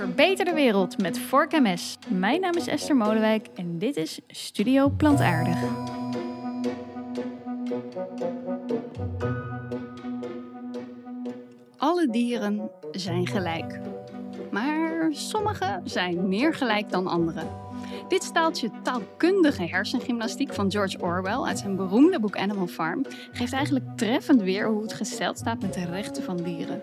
Verbeter de wereld met Vork MS. Mijn naam is Esther Molenwijk en dit is Studio Plantaardig. Alle dieren zijn gelijk. Maar sommige zijn meer gelijk dan andere. Dit staaltje taalkundige hersengymnastiek van George Orwell uit zijn beroemde boek Animal Farm geeft eigenlijk treffend weer hoe het gesteld staat met de rechten van dieren.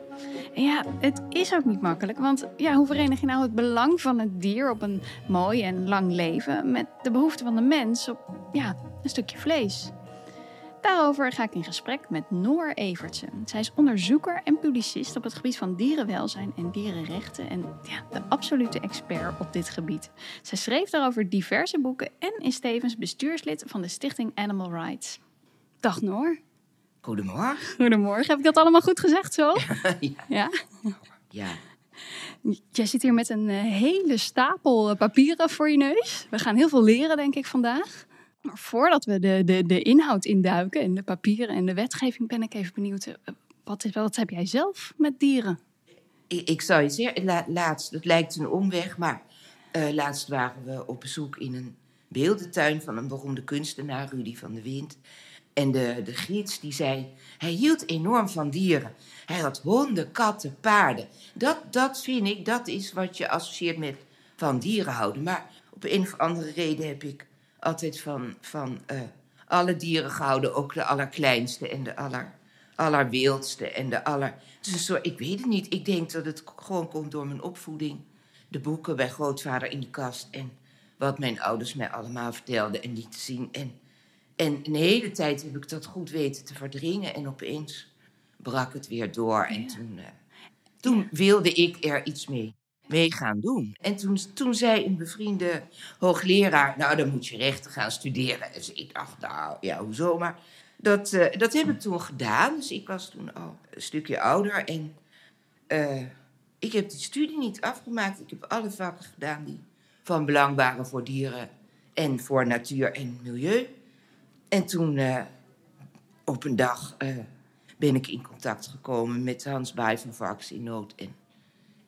Ja, het is ook niet makkelijk, want ja, hoe verenig je nou het belang van het dier op een mooi en lang leven met de behoefte van de mens op ja, een stukje vlees? Daarover ga ik in gesprek met Noor Evertsen. Zij is onderzoeker en publicist op het gebied van dierenwelzijn en dierenrechten en ja, de absolute expert op dit gebied. Zij schreef daarover diverse boeken en is tevens bestuurslid van de stichting Animal Rights. Dag Noor. Goedemorgen. Goedemorgen. Heb ik dat allemaal goed gezegd zo? ja. Ja. ja. Jij zit hier met een eh, hele stapel eh, papieren voor je neus. We gaan heel veel leren, denk ik, vandaag. Maar voordat we de, de, de inhoud induiken en de papieren en de wetgeving, ben ik even benieuwd. eh, Wat, is, wat heb jij zelf met dieren? Ik, ik zou je zeggen, la- laatst, het lijkt een omweg, maar laatst waren we op bezoek in een beeldentuin van een beroemde kunstenaar, Rudy van de Wind. En de, de gids die zei, hij hield enorm van dieren. Hij had honden, katten, paarden. Dat, dat vind ik, dat is wat je associeert met van dieren houden. Maar op een of andere reden heb ik altijd van, van eh, alle dieren gehouden. Ook de allerkleinste en de aller, allerwildste en de aller... Het een soort, ik weet het niet. Ik denk dat het gewoon komt door mijn opvoeding. De boeken bij grootvader in de kast. En wat mijn ouders mij allemaal vertelden en lieten zien. En, en een hele tijd heb ik dat goed weten te verdringen. En opeens brak het weer door. En toen, eh, toen wilde ik er iets mee, mee gaan doen. En toen, toen zei een bevriende hoogleraar... nou, dan moet je rechten gaan studeren. Dus ik dacht, nou, ja, hoezo? Maar dat, eh, dat heb ik toen gedaan. Dus ik was toen al een stukje ouder. En eh, ik heb die studie niet afgemaakt. Ik heb alle vakken gedaan die van belang waren voor dieren... en voor natuur en milieu. En toen, eh, op een dag, eh, ben ik in contact gekomen met Hans Baai van Varkens in Nood. En,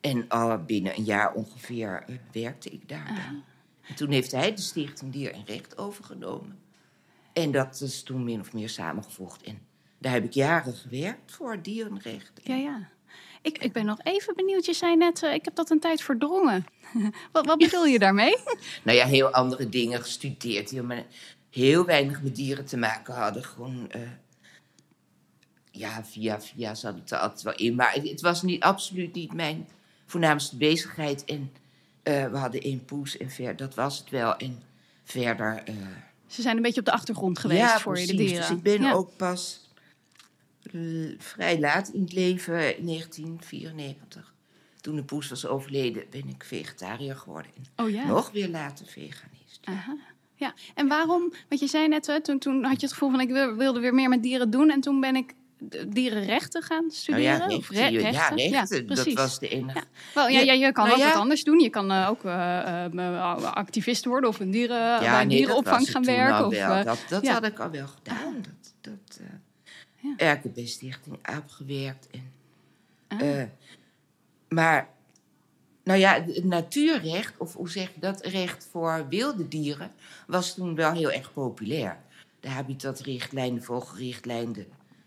en al binnen een jaar ongeveer eh, werkte ik daar. dan. En toen heeft hij de Stichting Dier en Recht overgenomen. En dat is toen min of meer samengevoegd. En daar heb ik jaren gewerkt voor dierenrecht. Ja, ja. Ik, ik ben nog even benieuwd. Je zei net, ik heb dat een tijd verdrongen. wat, wat bedoel je daarmee? Nou ja, heel andere dingen gestudeerd maar heel weinig met dieren te maken hadden. Gewoon, eh, ja, via via zat het er altijd wel in. Maar het, het was niet, absoluut niet mijn voornaamste bezigheid. En eh, we hadden één poes en ver, dat was het wel. En verder... eh, Ze zijn een beetje op de achtergrond geweest ja, voor je, de precies. dieren. Dus ik ben Ja. ook pas vrij laat in het leven, in 1994. Toen de poes was overleden, ben ik vegetariër geworden. En Oh ja. nog weer later veganist. Aha. Ja, en waarom? Want je zei net, hè, toen, toen had je het gevoel van ik wil- wilde weer meer met dieren doen. En toen ben ik dierenrechten gaan Nou studeren. ja, of rechten, re- ja, rechten. rechten, dat precies. was de enige. Ja. Wel, ja, je kan nou ook wat anders doen. Je kan eh, ook eh, activist worden of een dieren, bij een nee, dierenopvang dat gaan werken. Of, dat dat had ik al wel gedaan. Dat, dat, eh Ja. ik heb bij Stichting AAP gewerkt. En, Ah. maar, nou ja, het natuurrecht, of hoe zeg je dat, recht voor wilde dieren, was toen wel heel erg populair. De habitatrichtlijn, de vogelrichtlijn,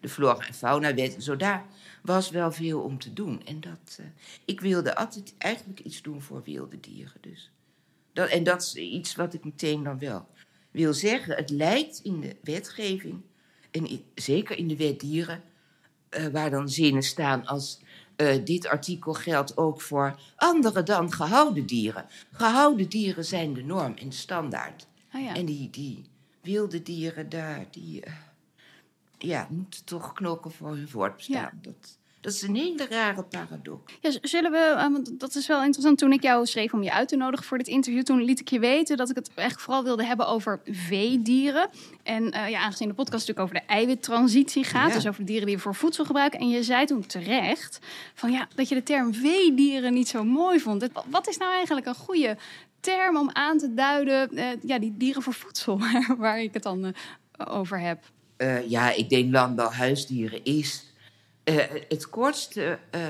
de, flora- en faunawet en zo, daar was wel veel om te doen. En dat, eh, ik wilde altijd eigenlijk iets doen voor wilde dieren. Dus. Dat, en dat is iets wat ik meteen dan wel wil zeggen. Het lijkt in de wetgeving, en zeker in de wet dieren, eh, waar dan zinnen staan als eh, dit artikel geldt ook voor andere dan gehouden dieren. Gehouden dieren zijn de norm en standaard. Ja. En die, die wilde dieren daar, die eh, ja, moeten toch knokken voor hun voortbestaan. Ja. Dat, dat is een hele rare paradox. Ja, zullen we, eh, want dat is wel interessant. Toen ik jou schreef om je uit te nodigen voor dit interview, toen liet ik je weten dat ik het eigenlijk vooral wilde hebben over veedieren. En eh, ja, aangezien de podcast natuurlijk over de eiwittransitie gaat, Ja. dus over de dieren die we voor voedsel gebruiken. En je zei toen terecht van ja, dat je de term veedieren niet zo mooi vond. Het- Wat is nou eigenlijk een goede term om aan te duiden, eh, ja, die dieren voor voedsel, waar ik het dan over heb? Eh, ja, ik denk landbouwhuisdieren is eh, het kortste, eh,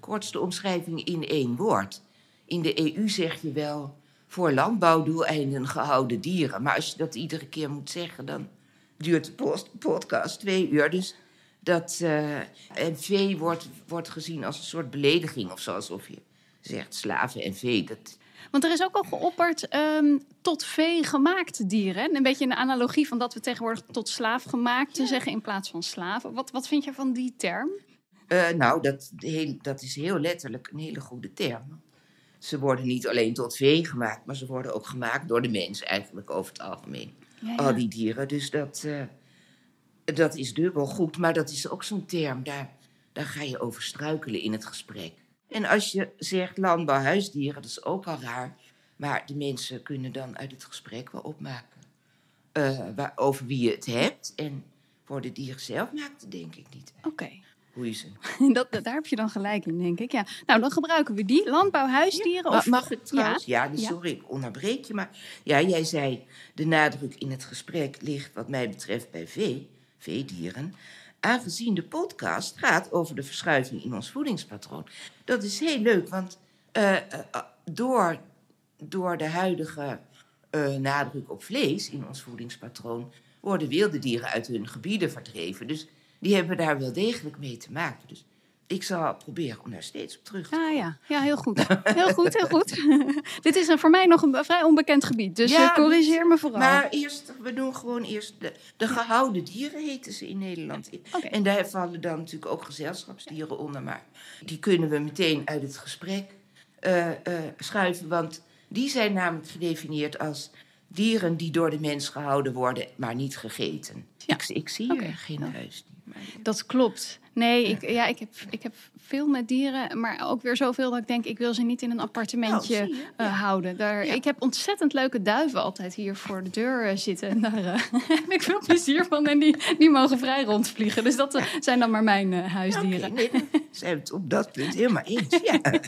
kortste omschrijving in één woord. in de EU zeg je wel voor landbouwdoeleinden gehouden dieren. Maar als je dat iedere keer moet zeggen, dan duurt de podcast twee uur. Dus dat eh, en vee wordt, wordt gezien als een soort belediging of zo. Alsof je zegt slaven en vee. Dat, Want er is ook al geopperd ehm, tot vee gemaakte dieren. Een beetje een analogie van dat we tegenwoordig tot slaaf gemaakt zeggen in plaats van slaven. Wat, wat vind je van die term? Eh, nou, dat, heel, dat is heel letterlijk een hele goede term. Ze worden niet alleen tot vee gemaakt, maar ze worden ook gemaakt door de mens eigenlijk over het algemeen. Ja, Al die dieren. Dus dat, eh, dat is dubbel goed. Maar dat is ook zo'n term, daar, daar ga je over struikelen in het gesprek. En als je zegt landbouwhuisdieren, dat is ook al raar. Maar de mensen kunnen dan uit het gesprek wel opmaken eh, waar, over wie je het hebt. En voor de dieren zelf maakt het denk ik niet Oké, hoe je ze dat, dat- daar heb je dan gelijk in, denk ik. Ja. Nou, dan gebruiken we die landbouwhuisdieren. Ma- of... Mag ik trouwens? Ja, Ja. sorry, ik onderbreek je. Maar ja, jij zei, de nadruk in het gesprek ligt wat mij betreft bij vee, veedieren. Aangezien de podcast gaat over de verschuiving in ons voedingspatroon. Dat is heel leuk, want eh, eh, eh, door, door de huidige nadruk op vlees in ons voedingspatroon... worden wilde dieren uit hun gebieden verdreven. Dus die hebben daar wel degelijk mee te maken. Dus ik zal proberen om daar steeds op terug te Ah ja, ja, heel goed. Heel goed, heel goed. Dit is een, voor mij nog een vrij onbekend gebied, dus Ja, eh, corrigeer me vooral. Maar eerst, we doen gewoon eerst de, de gehouden dieren, heten ze in Nederland. En daar vallen dan natuurlijk ook gezelschapsdieren onder. Maar die kunnen we meteen uit het gesprek eh, eh, schuiven. Want die zijn namelijk gedefinieerd als dieren die door de mens gehouden worden, maar niet gegeten. Ja. Ik, ik zie hier geen Ja. huisdier. maar- Dat klopt. Nee, ik, ja, ik, heb, ik heb veel met dieren, maar ook weer zoveel dat ik denk, ik wil ze niet in een appartementje Oh, je? eh, houden. Daar. Ik heb ontzettend leuke duiven altijd hier voor de deur eh, zitten. En daar eh, heb ik veel plezier van. En die, die mogen vrij rondvliegen. Dus dat zijn dan maar mijn huisdieren. Oké, nee, zijn het op dat punt helemaal eens. Ja.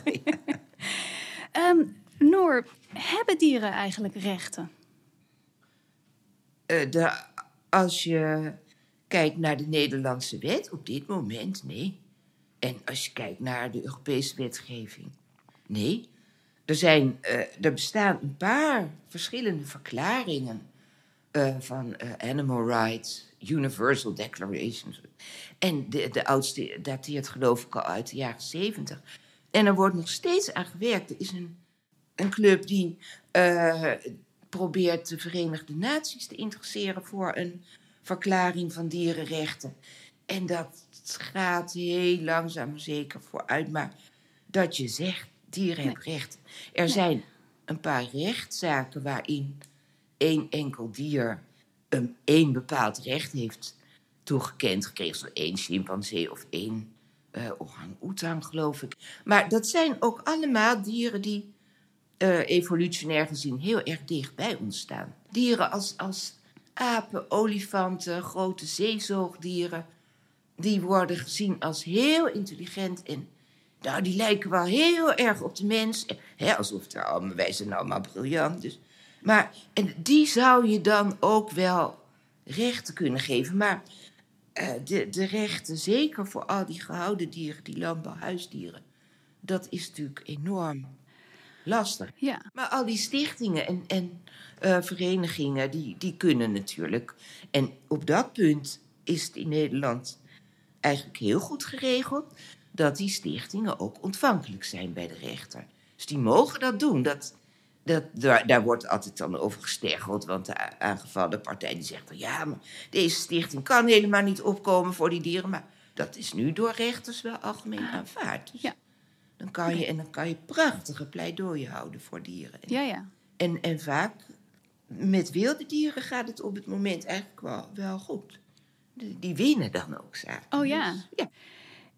Ehm, Noor, hebben dieren eigenlijk rechten? Eh, als je kijkt naar de Nederlandse wet, op dit moment nee. En als je kijkt naar de Europese wetgeving, nee. Er, zijn, eh, er bestaan een paar verschillende verklaringen eh, van Animal Rights, Universal Declarations. En de, de oudste dateert geloof ik al uit de jaren zeventig. En er wordt nog steeds aan gewerkt. Er is een, een club die probeert de Verenigde Naties te interesseren voor een verklaring van dierenrechten. En dat gaat heel langzaam zeker vooruit. Maar dat je zegt, dieren hebben rechten. Er zijn een paar rechtszaken waarin één enkel dier een één bepaald recht heeft toegekend gekregen. Zoals één chimpansee of één eh orang-oetang, geloof ik. Maar dat zijn ook allemaal dieren die eh, evolutionair gezien heel erg dicht bij ons staan. Dieren als, als apen, olifanten, grote zeezoogdieren, die worden gezien als heel intelligent en nou, die lijken wel heel erg op de mens. Alsof allemaal, wij zijn allemaal briljant. Dus. Maar en die zou je dan ook wel rechten kunnen geven. Maar eh, de, de rechten, zeker voor al die gehouden dieren, die landbouwhuisdieren, dat is natuurlijk enorm lastig. Ja, Maar al die stichtingen en, en eh, verenigingen, die, die kunnen natuurlijk. En op dat punt is het in Nederland eigenlijk heel goed geregeld dat die stichtingen ook ontvankelijk zijn bij de rechter. Dus die mogen dat doen. Dat, dat, daar, daar wordt altijd dan over gestergeld, want de aangevallen partij die zegt dan, ja, maar deze stichting kan helemaal niet opkomen voor die dieren. Maar dat is nu door rechters wel algemeen aanvaard. Dus Ja. Dan kan je, en dan kan je prachtige pleidooien houden voor dieren. ja, ja. En, en vaak met wilde dieren gaat het op het moment eigenlijk wel, wel goed. Die, die winnen dan ook zaken. Oh ja. Dus, ja.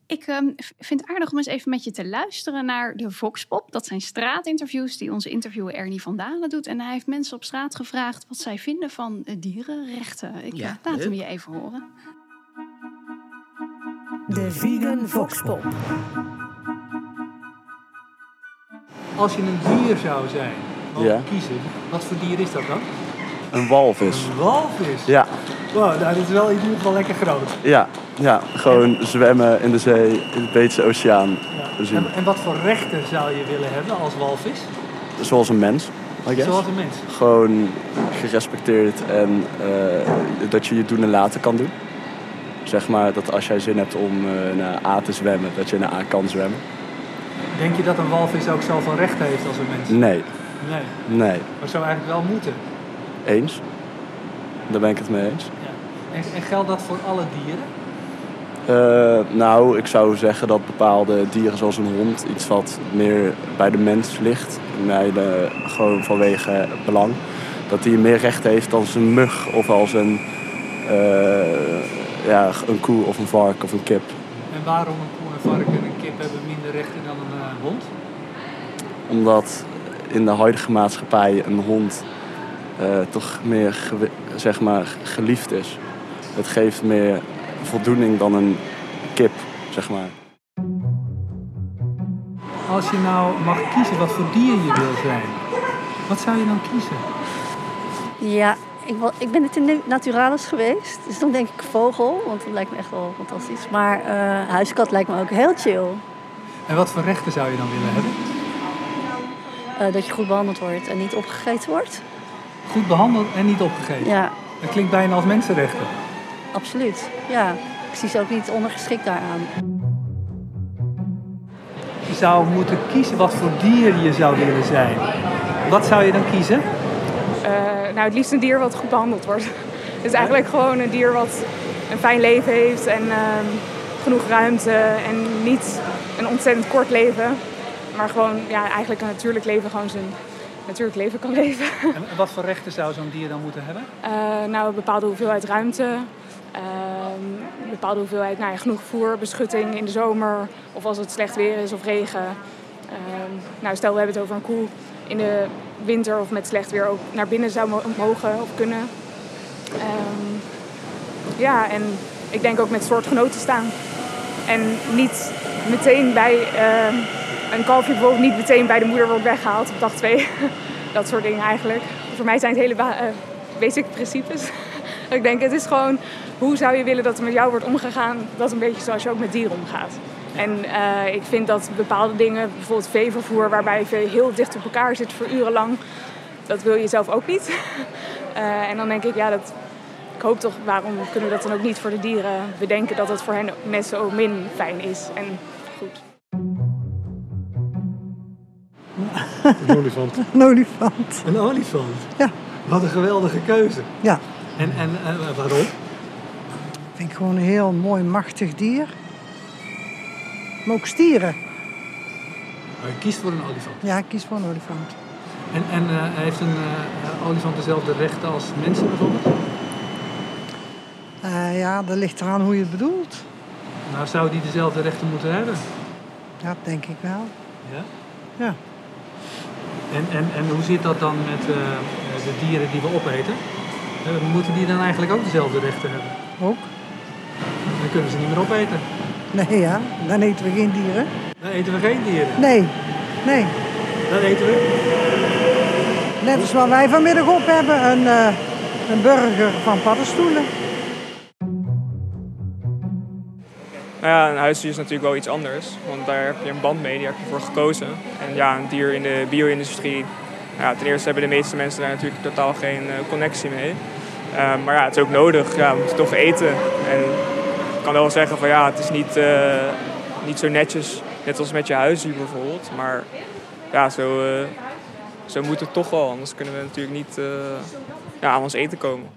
Ik ehm, vind het aardig om eens even met je te luisteren naar de Voxpop. Dat zijn straatinterviews die onze interviewer Ernie van Dalen doet. En hij heeft mensen op straat gevraagd wat zij vinden van eh, dierenrechten. Ik Ja, eh, laat leuk. hem je even horen. De Vegan Voxpop. Als je een dier zou zijn, Ja. kiezen, wat voor dier is dat dan? Een walvis. Een walvis? Ja, Wow, nou, dat is wel in ieder geval lekker groot. ja, ja. Gewoon zwemmen in de zee, in de Beetse Oceaan. Ja. zien. En, en wat voor rechten zou je willen hebben als walvis? Zoals een mens. Zoals een mens. Gewoon gerespecteerd en eh, dat je je doen en laten kan doen. Zeg maar dat als jij zin hebt om eh, naar A te zwemmen, dat je naar A kan zwemmen. Denk je dat een walvis ook zoveel rechten heeft als een mens? Nee, Nee. nee. Maar zou eigenlijk wel moeten. Eens. Daar ben ik het mee eens. Ja. En, en geldt dat voor alle dieren? Eh, nou, ik zou zeggen dat bepaalde dieren zoals een hond iets wat meer bij de mens ligt. Bij de, gewoon vanwege belang. Dat die meer recht heeft dan een mug of als een, eh, ja, een koe of een vark of een kip. En waarom een koe, een varken en een kip hebben minder rechten dan hond? Omdat in de huidige maatschappij een hond eh, toch meer zeg maar, geliefd is. Het geeft meer voldoening dan een kip, zeg maar. Als je nou mag kiezen wat voor dier je wil zijn, wat zou je dan kiezen? Ja, ik, wa- ik ben het in de Naturalis geweest. Dus dan denk ik vogel, want dat lijkt me echt wel fantastisch. Maar eh, huiskat lijkt me ook heel chill. En wat voor rechten zou je dan willen hebben? Eh, dat je goed behandeld wordt en niet opgegeten wordt. Goed behandeld en niet opgegeten. Ja, Dat klinkt bijna als mensenrechten. absoluut. Ja, ik zie ze ook niet ondergeschikt daaraan. Je zou moeten kiezen wat voor dier je zou willen zijn. Wat zou je dan kiezen? Eh, nou, het liefst een dier wat goed behandeld wordt. Dus eigenlijk gewoon een dier wat een fijn leven heeft en ehm, genoeg ruimte en niet een ontzettend kort leven. Maar gewoon ja, eigenlijk een natuurlijk leven, gewoon zijn natuurlijk leven kan leven. En wat voor rechten zou zo'n dier dan moeten hebben? Eh, nou, een bepaalde hoeveelheid ruimte, ehm, een bepaalde hoeveelheid, nou ja, genoeg voer, beschutting in de zomer of als het slecht weer is of regen. Ehm, nou, stel we hebben het over een koe in de winter of met slecht weer ook naar binnen zou mo- mogen of kunnen. Ehm, ja, en ik denk ook met soortgenoten staan. En niet meteen bij ehm, een kalfje bijvoorbeeld niet meteen bij de moeder wordt weggehaald op dag twee. Dat soort dingen eigenlijk. Voor mij zijn het hele eh, basic principes. ik denk, het is gewoon hoe zou je willen dat er met jou wordt omgegaan. Dat is een beetje zoals je ook met dieren omgaat. En eh, ik vind dat bepaalde dingen, bijvoorbeeld veevervoer, waarbij vee heel dicht op elkaar zit voor urenlang, dat wil je zelf ook niet. Eh, en dan denk ik, ja, dat, ik hoop toch, waarom kunnen we dat dan ook niet voor de dieren bedenken dat het voor hen net zo min fijn is en Een olifant. Een olifant. Een olifant? Ja. Wat een geweldige keuze. Ja, En, en waarom? vind ik gewoon een heel mooi, machtig dier. Maar ook stieren. Maar je kiest voor een olifant. Ja, ik kies voor een olifant. En, en eh, heeft een eh, olifant dezelfde rechten als mensen bijvoorbeeld? Eh, ja, dat ligt eraan hoe je het bedoelt. Nou, zou die dezelfde rechten moeten hebben? Ja, dat denk ik wel. Ja. Ja. En, en, en hoe zit dat dan met eh, de dieren die we opeten? Eh, moeten die dan eigenlijk ook dezelfde rechten hebben? Ook? Dan kunnen ze niet meer opeten. Nee, ja. Dan eten we geen dieren. Dan eten we geen dieren. Nee. Nee. Dan eten we... Net als wat wij vanmiddag op hebben. Een, eh, een burger van paddenstoelen. Nou ja, een huisdier is natuurlijk wel iets anders, want daar heb je een band mee, daar heb je voor gekozen. En ja, een dier in de bio-industrie, ja, ten eerste hebben de meeste mensen daar natuurlijk totaal geen eh, connectie mee. Eh, maar ja, het is ook nodig, ja, we moeten toch eten. En ik kan wel zeggen van ja, het is niet, eh, niet zo netjes, net als met je huisdier bijvoorbeeld. Maar ja, zo, eh, zo moet het toch wel, anders kunnen we natuurlijk niet ja, aan ons eten komen.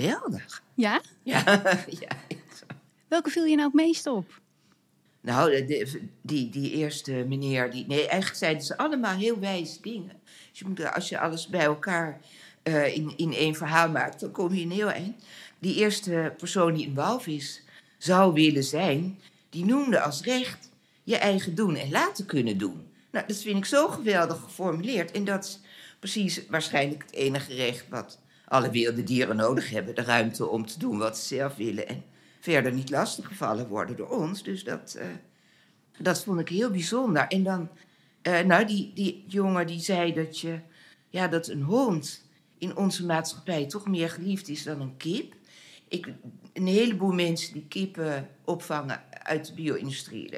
Geweldig. Ja? Ja, ja. Welke viel je nou het meest op? Nou, de- die, die eerste meneer, die, nee, eigenlijk zeiden ze allemaal heel wijze dingen. Dus je moet, als je alles bij elkaar eh, in, in één verhaal maakt, dan kom je een heel eind. Die eerste persoon die een walvis zou willen zijn, die noemde als recht je eigen doen en laten kunnen doen. Nou, dat vind ik zo geweldig geformuleerd. En dat is precies waarschijnlijk het enige recht wat alle wilde dieren nodig hebben. De ruimte om te doen wat ze zelf willen. En verder niet lastiggevallen worden door ons. Dus dat, eh, dat vond ik heel bijzonder. En dan, eh, nou, die, die jongen die zei dat, je, ja, dat een hond in onze maatschappij toch meer geliefd is dan een kip. ik, een heleboel mensen die kippen opvangen uit de bio-industrie,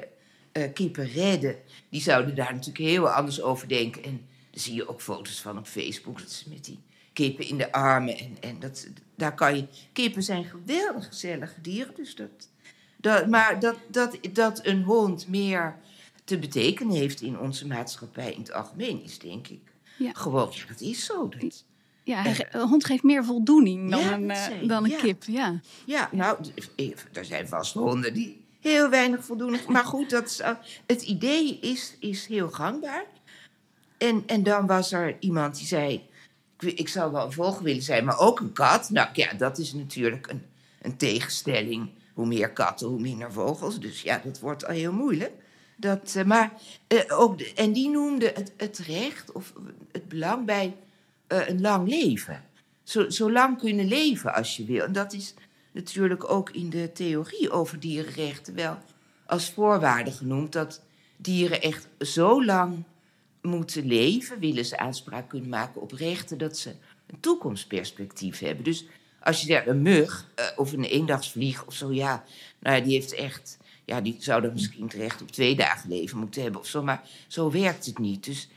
eh, kippen redden, die zouden daar natuurlijk heel anders over denken. En dan zie je ook foto's van op Facebook, dat ze met die kippen in de armen. En, en dat, daar kan je, kippen zijn geweldig gezellige dieren, dus dat, dat, maar dat, dat, dat een hond meer te betekenen heeft in onze maatschappij in het algemeen, is denk ik Ja. gewoon, ja, dat is zo. Dat, Ja, een hond geeft meer voldoening dan Ja, een, eh, zei ik, dan een ja. kip. Ja. Ja, nou, eh, er zijn vast honden die heel weinig voldoen. Maar goed, dat is, al- het idee is, is heel gangbaar. En, en dan was er iemand die zei... Ik, zou wel een vogel willen zijn, maar ook een kat. Nou ja, dat is natuurlijk een, een tegenstelling. Hoe meer katten, hoe minder vogels. Dus ja, dat wordt al heel moeilijk. Dat, eh, maar, eh, ook en die noemde het, het recht of het belang bij eh, een lang leven. Zo, zo lang kunnen leven als je wil. En dat is natuurlijk ook in de theorie over dierenrechten wel als voorwaarde genoemd. Dat dieren echt zo lang moeten leven, willen ze aanspraak kunnen maken op rechten, dat ze een toekomstperspectief hebben. Dus als je daar een mug eh, of een eendagsvlieg of zo, ja, nou ja, die heeft echt, ja, die zou dan misschien het recht op twee dagen leven moeten hebben of zo, maar zo werkt het niet. Dus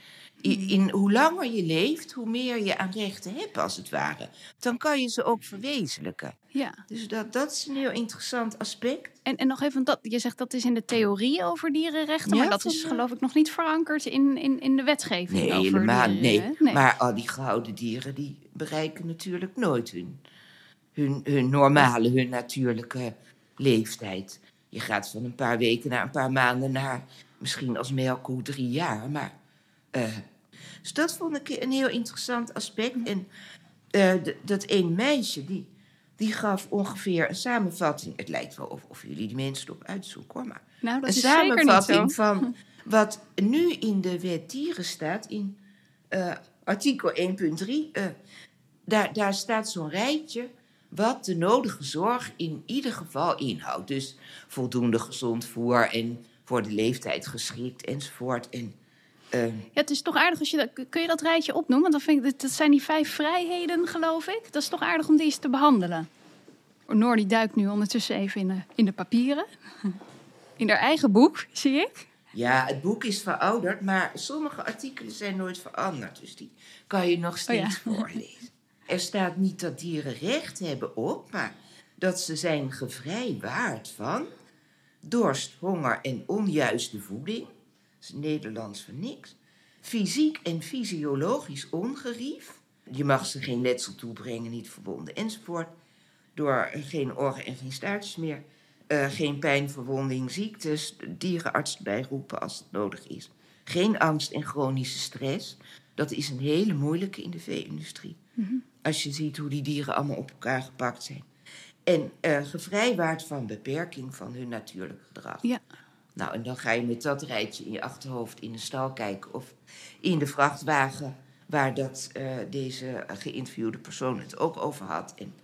i- in, hoe langer je leeft, hoe meer je aan rechten hebt, als het ware. Dan kan je ze ook verwezenlijken. ja. Dus dat, dat is een heel interessant aspect. En, en nog even, dat, je zegt dat is in de theorie over dierenrechten, Ja, maar dat is geloof ik nog niet verankerd in, in, in de wetgeving. Nee, over helemaal dieren, nee. nee. Maar al die gehouden dieren die bereiken natuurlijk nooit hun, hun, hun normale, hun natuurlijke leeftijd. Je gaat van een paar weken naar een paar maanden naar misschien als melkkoe drie jaar. Maar, dus dat vond ik een heel interessant aspect. En eh, dat één meisje, die, die gaf ongeveer een samenvatting. Het lijkt wel of, of jullie die mensen erop uitzoeken hoor, maar nou, dat een is zeker niet samenvatting zo. van wat nu in de wet dieren staat, in eh, artikel 1.3. eh, daar, daar staat zo'n rijtje wat de nodige zorg in ieder geval inhoudt. Dus voldoende gezond voer en voor de leeftijd geschikt enzovoort. En, eh, Ja, het is toch aardig als je dat, kun je dat rijtje opnoemen? Want dan vind ik, dat- zijn die vijf vrijheden, geloof ik. Dat is toch aardig om die eens te behandelen. Noor die duikt nu ondertussen even in de, in de papieren. In haar eigen boek, zie ik. ja, het boek is verouderd, maar sommige artikelen zijn nooit veranderd. Dus die kan je nog steeds ja. voorlezen. Er staat niet dat dieren recht hebben op, maar dat ze zijn gevrijwaard van dorst, honger en onjuiste voeding. Is Nederlands voor niks. Fysiek en fysiologisch ongerief. Je mag ze geen letsel toebrengen, niet verbonden enzovoort. Door geen oren en geen staartjes meer. Eh, geen pijn, verwonding, ziektes. de Dierenarts bijroepen als het nodig is. Geen angst en chronische stress. Dat is een hele moeilijke in de vee-industrie. Als je ziet hoe die dieren allemaal op elkaar gepakt zijn. En eh gevrijwaard van beperking van hun natuurlijk gedrag. Ja. Nou, en dan ga je met dat rijtje in je achterhoofd in de stal kijken of in de vrachtwagen waar dat, eh, deze geïnterviewde persoon het ook over had. En,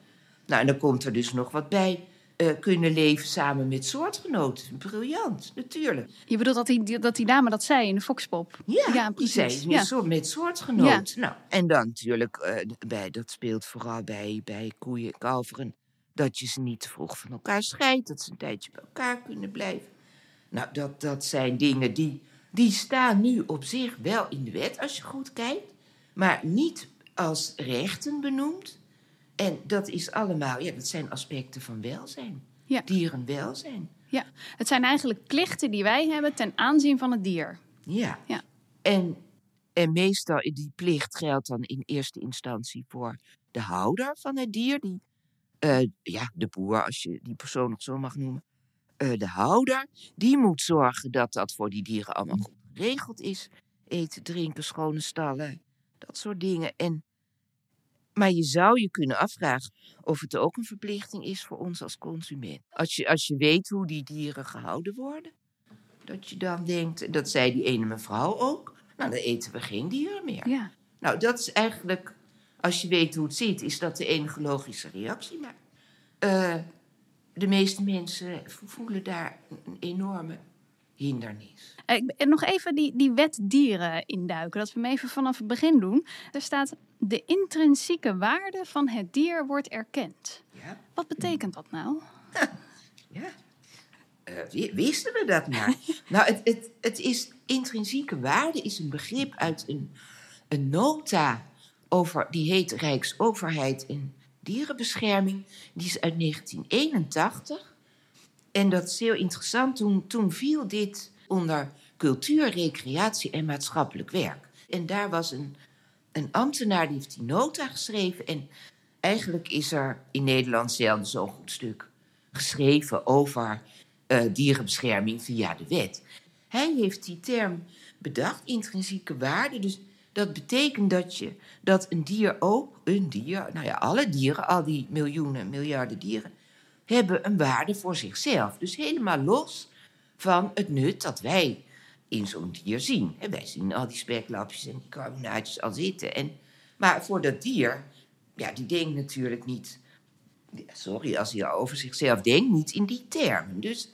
nou, en dan komt er dus nog wat bij. eh, kunnen leven samen met soortgenoten. Briljant, natuurlijk. Je bedoelt dat die, dat die dame dat zei in de Foxpop? Ja, Ja, die precies. zei met, Ja. soort, met soortgenoten. Nou, en dan natuurlijk, eh, bij, dat speelt vooral bij, bij koeien en kalveren, dat je ze niet te vroeg van elkaar scheidt, dat ze een tijdje bij elkaar kunnen blijven. Nou, dat, dat zijn dingen die, die staan nu op zich wel in de wet, als je goed kijkt, maar niet als rechten benoemd. En dat is allemaal, ja, dat zijn aspecten van welzijn. Ja. Dierenwelzijn. Ja, het zijn eigenlijk plichten die wij hebben ten aanzien van het dier. Ja. Ja. En, en meestal die plicht geldt dan in eerste instantie voor de houder van het dier. Die, eh, ja, de boer, als je die persoon nog zo mag noemen. Eh, de houder, die moet zorgen dat dat voor die dieren allemaal goed geregeld is. Eten, drinken, schone stallen, dat soort dingen. En, maar je zou je kunnen afvragen of het ook een verplichting is voor ons als consument. Als je, als je weet hoe die dieren gehouden worden. Dat je dan denkt, dat zei die ene mevrouw ook, nou dan eten we geen dieren meer. Ja. Nou, dat is eigenlijk, als je weet hoe het zit, is dat de enige logische reactie. Maar eh, de meeste mensen voelen daar een, enorme hindernis. Eh, En nog even die, die wet dieren induiken, dat we hem even vanaf het begin doen. Er staat, de intrinsieke waarde van het dier wordt erkend. Ja. Wat betekent dat nou? Ja. Eh, wi- wisten we dat maar? nou, het, het, het is intrinsieke waarde is een begrip uit een, een nota over, die heet Rijksoverheid en Dierenbescherming. Die is uit 1981. En dat is heel interessant. Toen, toen viel dit onder cultuur, recreatie en maatschappelijk werk. En daar was een, een ambtenaar die heeft die nota geschreven. En eigenlijk is er in Nederland zelden zo'n goed stuk geschreven over eh, dierenbescherming via de wet. Hij heeft die term bedacht, intrinsieke waarde. Dus dat betekent dat, je, dat een dier ook, een dier, nou ja, alle dieren, al die miljoenen, miljarden dieren, hebben een waarde voor zichzelf. Dus helemaal los van het nut dat wij in zo'n dier zien. En wij zien al die speklapjes en die carbonaatjes al zitten. En, maar voor dat dier, ja, die denkt natuurlijk niet sorry, als hij over zichzelf denkt, niet in die termen. Dus,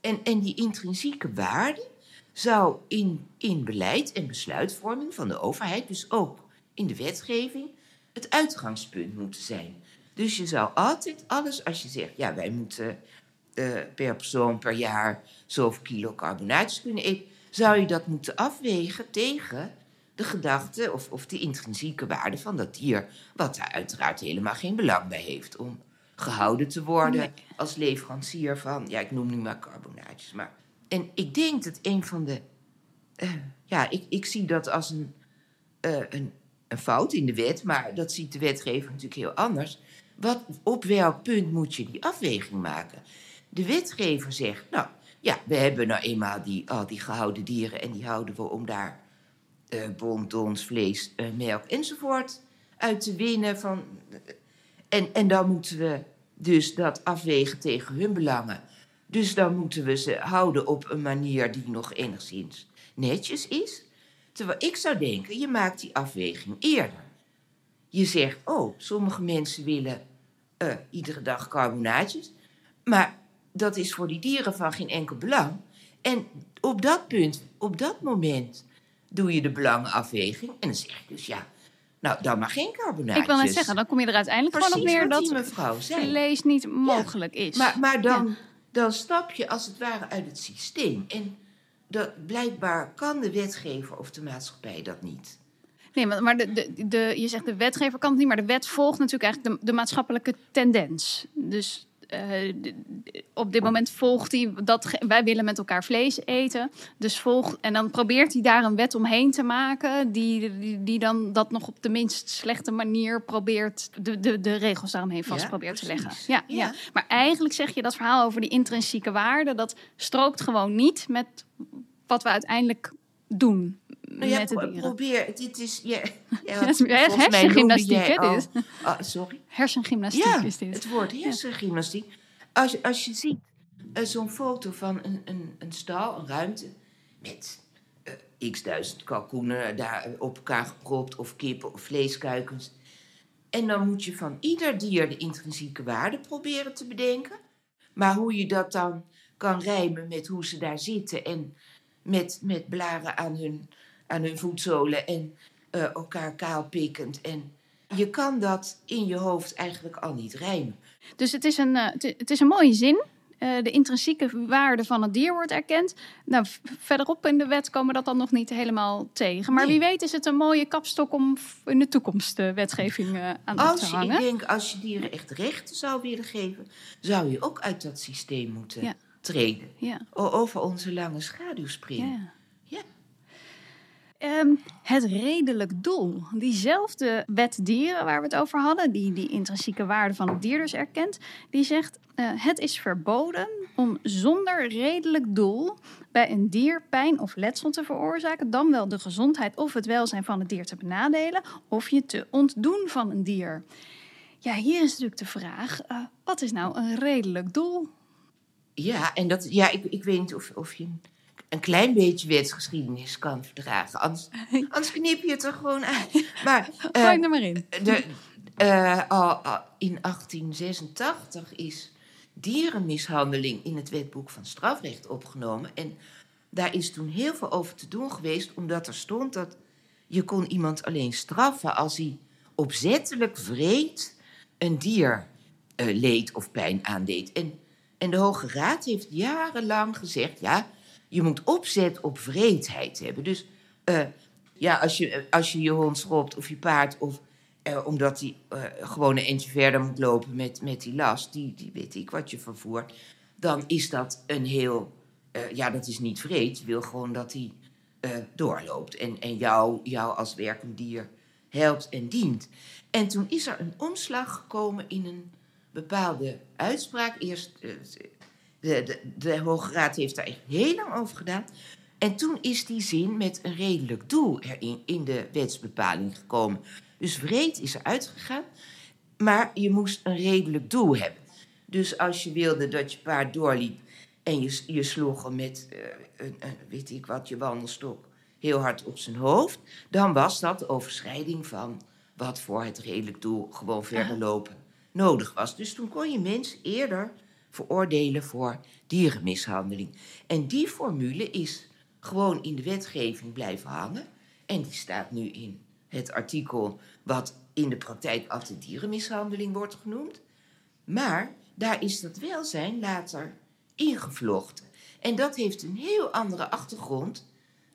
en, en die intrinsieke waarde zou in, in beleid en besluitvorming van de overheid, dus ook in de wetgeving, het uitgangspunt moeten zijn. Dus je zou altijd alles, als je zegt, ja, wij moeten eh, per persoon per jaar zoveel kilo carbonaatjes kunnen eten, zou je dat moeten afwegen tegen de gedachte of, of de intrinsieke waarde van dat dier, wat daar uiteraard helemaal geen belang bij heeft om gehouden te worden als leverancier van, ja, ik noem nu maar carbonaatjes. Maar, en ik denk dat een van de, eh, ja, ik, ik zie dat als een, eh, een, een fout in de wet, maar dat ziet de wetgever natuurlijk heel anders. Wat, op welk punt moet je die afweging maken? De wetgever zegt, nou ja, we hebben nou eenmaal die, al die gehouden dieren en die houden we om daar eh bontons, vlees, melk enzovoort uit te winnen. Van, en, en dan moeten we dus dat afwegen tegen hun belangen. Dus dan moeten we ze houden op een manier die nog enigszins netjes is. Terwijl ik zou denken, je maakt die afweging eerder. Je zegt, oh, sommige mensen willen eh, iedere dag carbonaatjes. Maar dat is voor die dieren van geen enkel belang. En op dat punt, op dat moment, doe je de belangenafweging. En dan zeg je dus, ja, nou, dan maar geen carbonaatjes. Ik wil net zeggen, dan kom je er uiteindelijk gewoon op Precies neer dat vlees niet mogelijk is. Maar, maar dan, Ja. Dan stap je als het ware uit het systeem. En dat, blijkbaar kan de wetgever of de maatschappij dat niet. Nee, maar, de, de, de, je zegt de wetgever kan het niet, maar de wet volgt natuurlijk eigenlijk de, de maatschappelijke tendens. Dus eh, op dit moment volgt hij dat wij willen met elkaar vlees eten. Dus volgt, en dan probeert hij daar een wet omheen te maken, die, die, die dan dat nog op de minst slechte manier probeert, de, de, de regels daaromheen vast Ja, probeert te leggen. Ja, ja. Ja. Maar eigenlijk zeg je dat verhaal over die intrinsieke waarde, dat strookt gewoon niet met wat we uiteindelijk doen Nou ja, met de pro- dieren. probeer. Dit is. Ja, ja, het is hersengymnastiek, hè, dit? Ah, sorry. Hersengymnastiek Ja, is dit. het woord hersengymnastiek. Als, je- als je ziet eh, zo'n foto van een, een, een stal, een ruimte, met eh, x duizend kalkoenen daar op elkaar gepropt, of kippen of vleeskuikens. En dan moet je van ieder dier de intrinsieke waarde proberen te bedenken. Maar hoe je dat dan kan rijmen met hoe ze daar zitten en met, met blaren aan hun, aan hun voetzolen en eh, elkaar kaalpikkend. En je kan dat in je hoofd eigenlijk al niet rijmen. Dus het is een, eh, het is een mooie zin. Eh, de intrinsieke waarde van het dier wordt erkend. Nou, verderop in de wet komen we dat dan nog niet helemaal tegen. Maar Nee. wie weet is het een mooie kapstok om in de toekomst de wetgeving aan Als te je, hangen. ik denk, als je dieren echt rechten zou willen geven, zou je ook uit dat systeem moeten Ja. treden. Ja. Over onze lange schaduw springen. Ja. Ehm, het redelijk doel. Diezelfde wet dieren waar we het over hadden, die die intrinsieke waarde van het dier dus erkent, die zegt: eh, het is verboden om zonder redelijk doel bij een dier pijn of letsel te veroorzaken, dan wel de gezondheid of het welzijn van het dier te benadelen of je te ontdoen van een dier. Ja, hier is natuurlijk de vraag: eh, wat is nou een redelijk doel? Ja, en dat, ja, ik, ik weet niet of, of je een, klein beetje wetsgeschiedenis kan verdragen. Anders, anders knip je het er gewoon uit. Maar eh, Gooi er maar in. de, eh, al, al in 1886 is dierenmishandeling in het wetboek van strafrecht opgenomen. En daar is toen heel veel over te doen geweest, omdat er stond dat je kon iemand alleen straffen als hij opzettelijk vreed een dier eh, leed of pijn aandeed. En, en de Hoge Raad heeft jarenlang gezegd: ja, je moet opzet op vreedheid hebben. Dus eh, ja, als je, als je je hond schopt of je paard, of eh, omdat hij eh, gewoon een eentje verder moet lopen met, met die last, die, die weet ik wat je vervoert, dan is dat een heel. eh, ja, dat is niet vreed. Je wil gewoon dat hij eh, doorloopt en, en jou, jou als werkend dier helpt en dient. En toen is er een omslag gekomen in een bepaalde uitspraak. Eerst, eh, de, de, de Hoge Raad heeft daar echt heel lang over gedaan. En toen is die zin met een redelijk doel erin in de wetsbepaling gekomen. Dus wreed is eruit gegaan, maar je moest een redelijk doel hebben. Dus als je wilde dat je paard doorliep en je, je sloeg hem met, eh, een, een, weet ik wat, je wandelstok heel hard op zijn hoofd, dan was dat overschrijding van wat voor het redelijk doel gewoon verder lopen nodig was. Dus toen kon je mensen eerder veroordelen voor dierenmishandeling. En die formule is gewoon in de wetgeving blijven hangen. En die staat nu in het artikel wat in de praktijk altijd dierenmishandeling wordt genoemd. Maar daar is dat welzijn later ingevlochten. En dat heeft een heel andere achtergrond.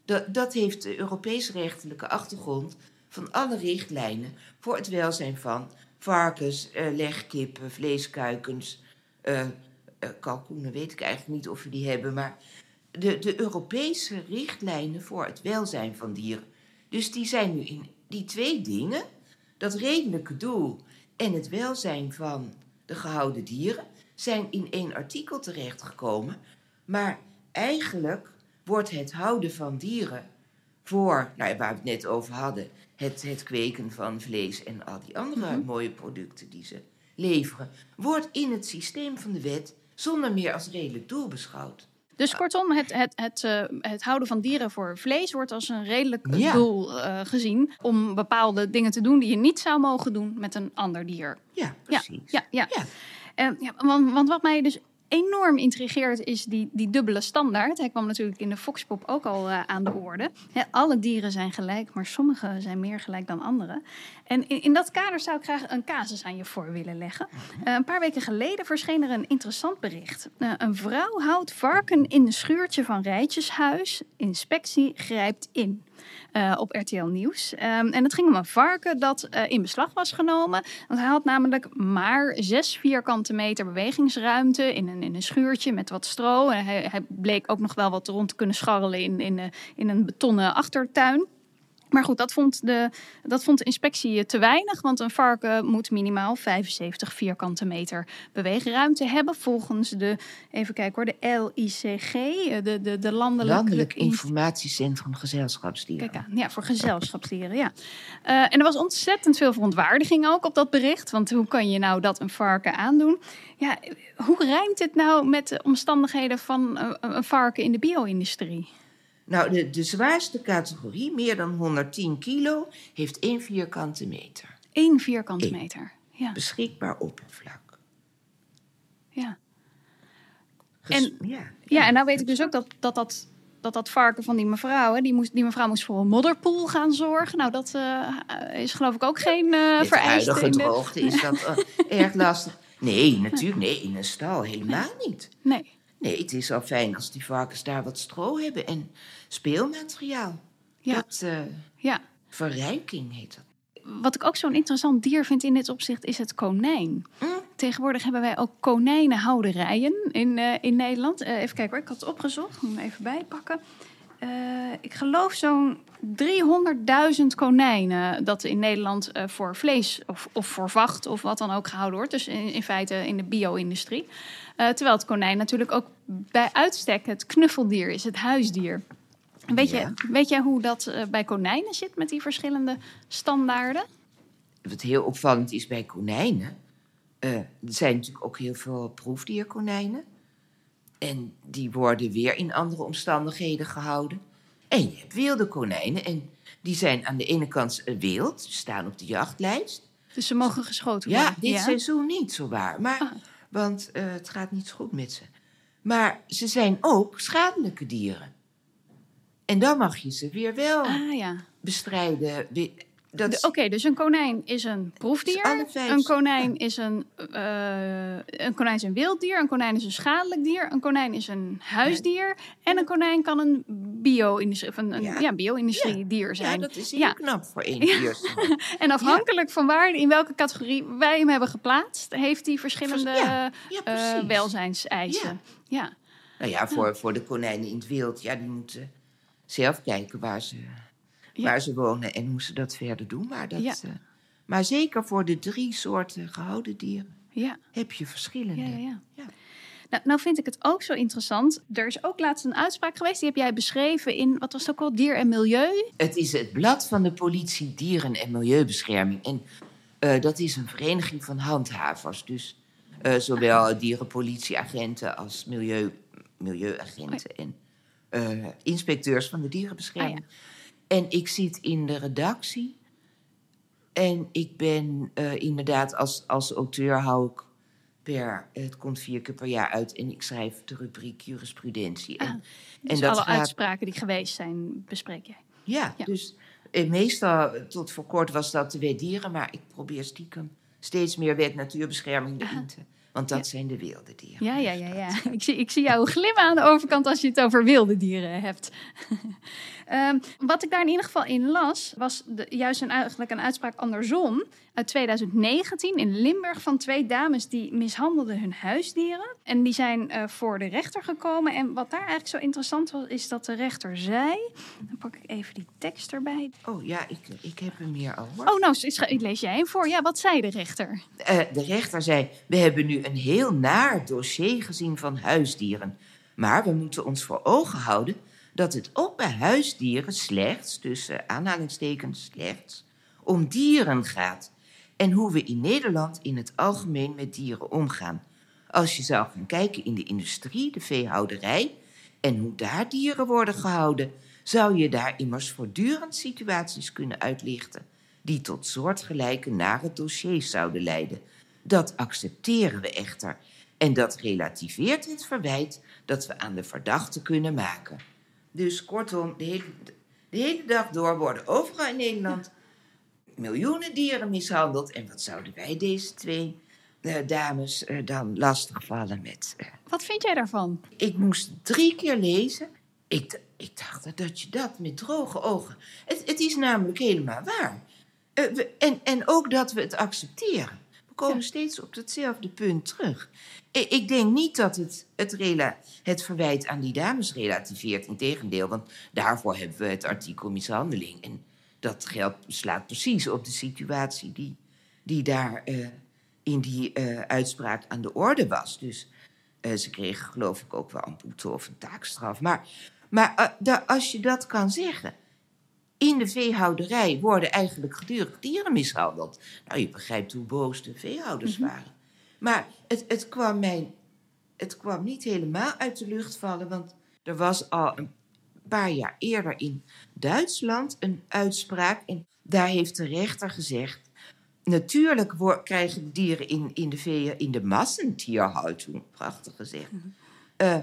Dat, dat heeft de Europese rechtelijke achtergrond van alle richtlijnen voor het welzijn van varkens, eh, legkippen, vleeskuikens, eh, kalkoenen, weet ik eigenlijk niet of we die hebben, maar de, de Europese richtlijnen voor het welzijn van dieren. Dus die zijn nu in die twee dingen, dat redelijke doel en het welzijn van de gehouden dieren, zijn in één artikel terechtgekomen. Maar eigenlijk wordt het houden van dieren voor, nou, ja, waar we het net over hadden, het, het kweken van vlees en al die andere mooie producten die ze leveren, wordt in het systeem van de wet zonder meer als redelijk doel beschouwd. Dus kortom, het, het, het, eh, het houden van dieren voor vlees wordt als een redelijk Ja. doel eh, gezien om bepaalde dingen te doen die je niet zou mogen doen met een ander dier. Ja, Ja, precies. ja, ja. Ja. Eh, ja want, want wat mij dus enorm intrigeert is die, die dubbele standaard. Hij kwam natuurlijk in de Foxpop ook al eh, aan de orde. Alle dieren zijn gelijk, maar sommige zijn meer gelijk dan andere. En in, in dat kader zou ik graag een casus aan je voor willen leggen. Eh, een paar weken geleden verscheen er een interessant bericht. Eh, een vrouw houdt varken in een schuurtje van Rijtjeshuis. Inspectie grijpt in. Eh, op RTL Nieuws. Ehm, en het ging om een varken dat eh, in beslag was genomen. Want hij had namelijk maar zes vierkante meter bewegingsruimte in een, in een schuurtje met wat stro. En hij, bleek ook nog wel wat rond te kunnen scharrelen in, in, eh, in een betonnen achtertuin. Maar goed, dat vond, de, dat vond de inspectie te weinig, want een varken moet minimaal 75 vierkante meter beweegruimte hebben. Volgens de, even kijken hoor, de LICG, eh, de, de, de. Landelijk Inst- Informatiencentrum Gezelschapsdieren. Kijk aan, ja, voor gezelschapsdieren, ja. Eh, en er was ontzettend veel verontwaardiging ook op dat bericht. Want hoe kan je nou dat een varken aandoen? Ja, hoe rijmt dit nou met de omstandigheden van eh, een varken in de bio-industrie? Nou, de, de zwaarste categorie, meer dan 110 kilo, heeft één vierkante meter. Eén vierkante Eén. meter. Ja, Beschikbaar oppervlak. ja. Ges- En- ja, ja, en nou weet ik dus ook dat dat, dat, dat, dat varken van die mevrouw, hè, die, moest, die mevrouw moest voor een modderpoel gaan zorgen. Nou, dat eh, is geloof ik ook geen Met vereiste. in de- droogte is dat eh, erg lastig. Nee, natuurlijk, nee, in een stal helemaal niet. Nee. Nee, het is al fijn als die varkens daar wat stro hebben en speelmateriaal. Ja. Dat eh, Ja. verrijking heet dat. Wat ik ook zo'n interessant dier vind in dit opzicht is het konijn. Tegenwoordig hebben wij ook konijnenhouderijen in, eh, in Nederland. Eh, even kijken hoor, ik had het opgezocht. Moet hem even bijpakken. Ik geloof zo'n 300.000 konijnen dat in Nederland eh, voor vlees of, of voor vacht of wat dan ook gehouden wordt. Dus in, in feite in de bio-industrie. Eh, terwijl het konijn natuurlijk ook bij uitstek het knuffeldier is, het huisdier. Weet, Ja. je, weet jij hoe dat eh, bij konijnen zit met die verschillende standaarden? Wat heel opvallend is bij konijnen. er zijn natuurlijk ook heel veel proefdierkonijnen. En die worden weer in andere omstandigheden gehouden. En je hebt wilde konijnen. En die zijn aan de ene kant eh, wild, ze staan op de jachtlijst. Dus ze mogen geschoten worden. Ja, dit seizoen niet zo waar. Maar, Ah. Want eh, het gaat niet goed met ze. Maar ze zijn ook schadelijke dieren. En dan mag je ze weer wel Ah ja. bestrijden. Oké, dus een konijn is een proefdier. Een konijn is een, eh, een konijn is een wilddier. Een konijn is een schadelijk dier. Een konijn is een huisdier. En een konijn kan een bio-industrie, een, Ja. ja. bio-industrie dier ja, zijn. dat is heel Ja. knap voor één Ja. dier. En afhankelijk van waar, in welke categorie wij hem hebben geplaatst, heeft hij verschillende Vers- ja, Ja, precies. welzijnseisen. Ja. Nou ja, voor, voor de konijnen in het wild, ja, die moeten zelf kijken waar ze, Ja. waar ze wonen en hoe ze dat verder doen. Maar, dat, Ja. eh, maar zeker voor de drie soorten gehouden dieren ja. heb je verschillende. Ja, ja, ja. Ja. Nou, nou vind ik het ook zo interessant. Er is ook laatst een uitspraak geweest, die heb jij beschreven in, wat was het ook al, Dier en Milieu. Het is het blad van de politie Dieren- en Milieubescherming. En eh, dat is een vereniging van handhavers. Dus eh, zowel dierenpolitieagenten als milieu, milieuagenten en inspecteurs van de dierenbescherming. En ik zit in de redactie. En ik ben eh, inderdaad als, als auteur hou ik per... Het komt vier keer per jaar uit en ik schrijf de rubriek jurisprudentie. En, Dus alle uitspraken die geweest zijn, bespreek jij. ja, Ja. dus eh, meestal eh, tot voor kort was dat de wet dieren, maar ik probeer stiekem steeds meer wet natuurbescherming erin te. Want dat zijn de wilde dieren. Ja, ja, ja, ja. Ik zie, ik zie jou glimmen aan de overkant als je het over wilde dieren hebt. Ehm, wat ik daar in ieder geval in las, was de, juist een, eigenlijk een uitspraak andersom. Uit 2019 in Limburg van twee dames die mishandelden hun huisdieren. En die zijn eh, voor de rechter gekomen. En wat daar eigenlijk zo interessant was, is dat de rechter zei... Dan pak ik even die tekst erbij. Oh ja, ik, ik heb hem hier al hoor. Oh, nou, lees jij hem voor. Ja, wat zei de rechter? Eh, de rechter zei: We hebben nu een heel naar dossier gezien van huisdieren. Maar we moeten ons voor ogen houden dat het ook bij huisdieren slechts, tussen aanhalingstekens slechts, om dieren gaat. En hoe we in Nederland in het algemeen met dieren omgaan. Als je zou gaan kijken in de industrie, de veehouderij, en hoe daar dieren worden gehouden, zou je daar immers voortdurend situaties kunnen uitlichten die tot soortgelijke nare dossiers zouden leiden. Dat accepteren we echter. En dat relativeert het verwijt dat we aan de verdachte kunnen maken. Dus kortom, de hele, de hele dag door worden overal in Nederland miljoenen dieren mishandeld. En wat zouden wij deze twee eh, dames eh, dan lastigvallen met... eh, Wat vind jij daarvan? ik moest drie keer lezen. Ik, ik dacht dat je dat met droge ogen. Het, het is namelijk helemaal waar. We- en, en ook dat we het accepteren. Komen steeds op hetzelfde punt terug. Ik, ik denk niet dat het het, rela, het verwijt aan die dames relativeert. Integendeel, want daarvoor hebben we het artikel mishandeling. En dat geldt, slaat precies op de situatie die, die daar eh, in die eh, uitspraak aan de orde was. Dus eh, ze kregen geloof ik ook wel een boete of een taakstraf. Maar, maar da- als je dat kan zeggen. In de veehouderij worden eigenlijk gedurig dieren mishandeld. Nou, je begrijpt hoe boos de veehouders waren. Maar het, het, kwam mij, het kwam niet helemaal uit de lucht vallen. Want er was al een paar jaar eerder in Duitsland een uitspraak. En daar heeft de rechter gezegd. Natuurlijk wo- krijgen de dieren in, in de veeën, in de massentierhouding, prachtig gezegd, eh,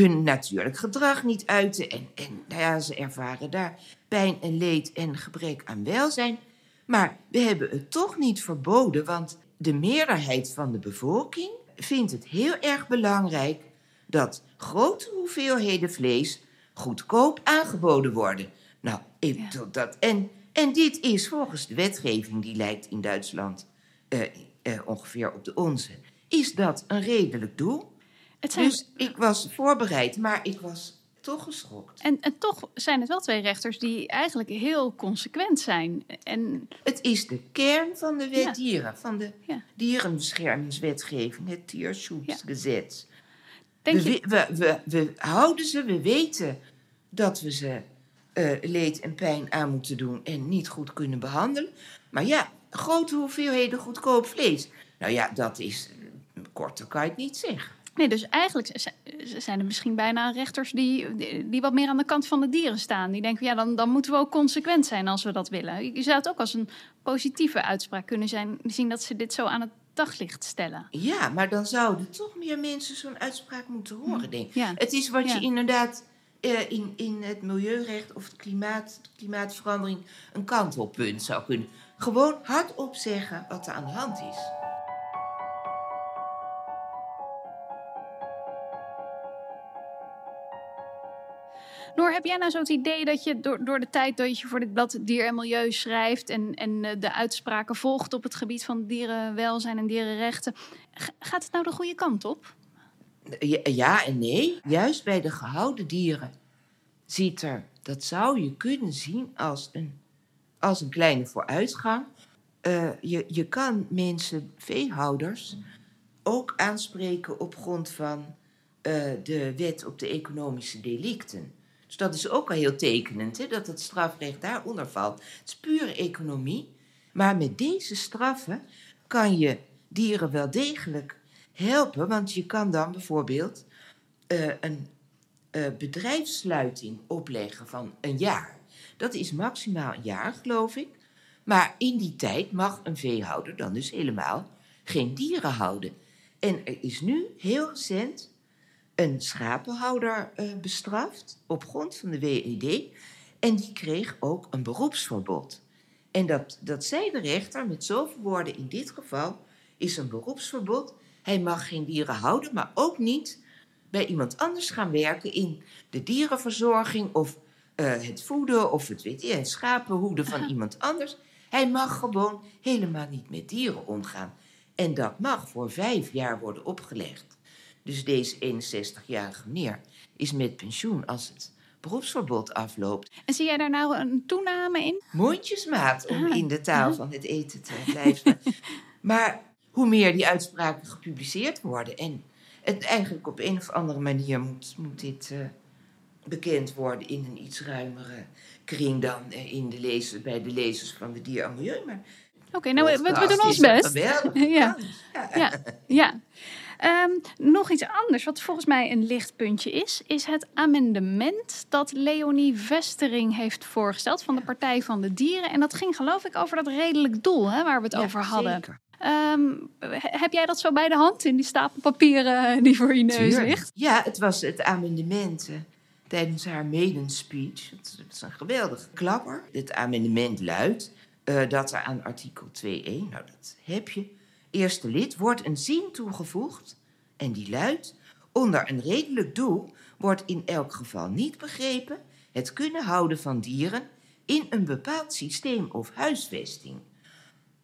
hun natuurlijk gedrag niet uiten. En, en nou ja, ze ervaren daar pijn en leed en gebrek aan welzijn. Maar we hebben het toch niet verboden, want de meerderheid van de bevolking vindt het heel erg belangrijk dat grote hoeveelheden vlees goedkoop aangeboden worden. Nou, ik, dat, en, en dit is volgens de wetgeving, die lijkt in Duitsland eh, eh, ongeveer op de onze, is dat een redelijk doel. Zijn, Dus ik was voorbereid, maar ik was toch geschokt. en, en toch zijn het wel twee rechters die eigenlijk heel consequent zijn. En Het is de kern van de wet Ja. dieren, van de Ja. dierenbeschermingswetgeving, het Tierschutzgesetz. denk we, je, we, we, we houden ze, we weten dat we ze eh, leed en pijn aan moeten doen en niet goed kunnen behandelen. Maar ja, grote hoeveelheden goedkoop vlees. Nou ja, dat is, korter kan je het niet zeggen. Nee, dus eigenlijk zijn er misschien bijna rechters die, die, wat meer aan de kant van de dieren staan. Die denken, ja, dan, dan moeten we ook consequent zijn als we dat willen. Je zou het ook als een positieve uitspraak kunnen zijn, zien dat ze dit zo aan het daglicht stellen. Ja, maar dan zouden toch meer mensen zo'n uitspraak moeten horen, denk ik. Ja. Het is wat Ja. je inderdaad eh, in, in het milieurecht of de klimaat, klimaatverandering een kantelpunt zou kunnen. Gewoon hardop zeggen wat er aan de hand is. Noor, heb jij nou zo het idee dat je door, door de tijd dat je voor dit blad Dier en Milieu schrijft en, en eh, de uitspraken volgt op het gebied van dierenwelzijn en dierenrechten, gaat het nou de goede kant op? Ja, en nee. Juist bij de gehouden dieren ziet er, dat zou je kunnen zien als een, als kleine vooruitgang. Eh, je, je kan mensen, veehouders, ook aanspreken op grond van eh, de wet op de economische delicten. Dus dat is ook al heel tekenend, hè, dat het strafrecht daaronder valt. Het is pure economie. Maar met deze straffen kan je dieren wel degelijk helpen, want je kan dan bijvoorbeeld eh, een eh, bedrijfssluiting opleggen van een jaar. Dat is maximaal een jaar, geloof ik. Maar in die tijd mag een veehouder dan dus helemaal geen dieren houden. En er is nu heel recent een schapenhouder eh, bestraft op grond van de WED. En die kreeg ook een beroepsverbod. En dat, dat zei de rechter met zoveel woorden: in dit geval is een beroepsverbod. Hij mag geen dieren houden, maar ook niet bij iemand anders gaan werken in de dierenverzorging of eh, het voeden of het, weet je, het schapenhoeden van iemand anders. Hij mag gewoon helemaal niet met dieren omgaan. En dat mag voor vijf jaar worden opgelegd. Dus deze 61-jarige meneer is met pensioen als het beroepsverbod afloopt. En zie jij daar nou een toename in? Mondjesmaat om Ah, in de taal van het eten te blijven. maar hoe meer die uitspraken gepubliceerd worden en het eigenlijk op een of andere manier moet, moet dit eh, bekend worden in een iets ruimere kring dan eh, in de lezers, bij de lezers van de Dier en Milieu. Maar Oké, nou, we, doen ons best. Ja. Ja, ja. Ehm, nog iets anders, wat volgens mij een lichtpuntje is, is het amendement dat Leonie Vestering heeft voorgesteld van de Partij van de Dieren. En dat ging geloof ik over dat redelijk doel hè, waar we het Ja, over hadden. zeker. Ehm, he- heb jij dat zo bij de hand in die stapel papieren die voor je neus Tuurlijk. ligt? Ja, het was het amendement eh, tijdens haar maiden speech. Het, het is een geweldige klapper. Het amendement luidt eh, dat er aan artikel 2.1, nou dat heb je, eerste lid, wordt een zin toegevoegd. En die luidt, onder een redelijk doel wordt in elk geval niet begrepen het kunnen houden van dieren in een bepaald systeem of huisvesting.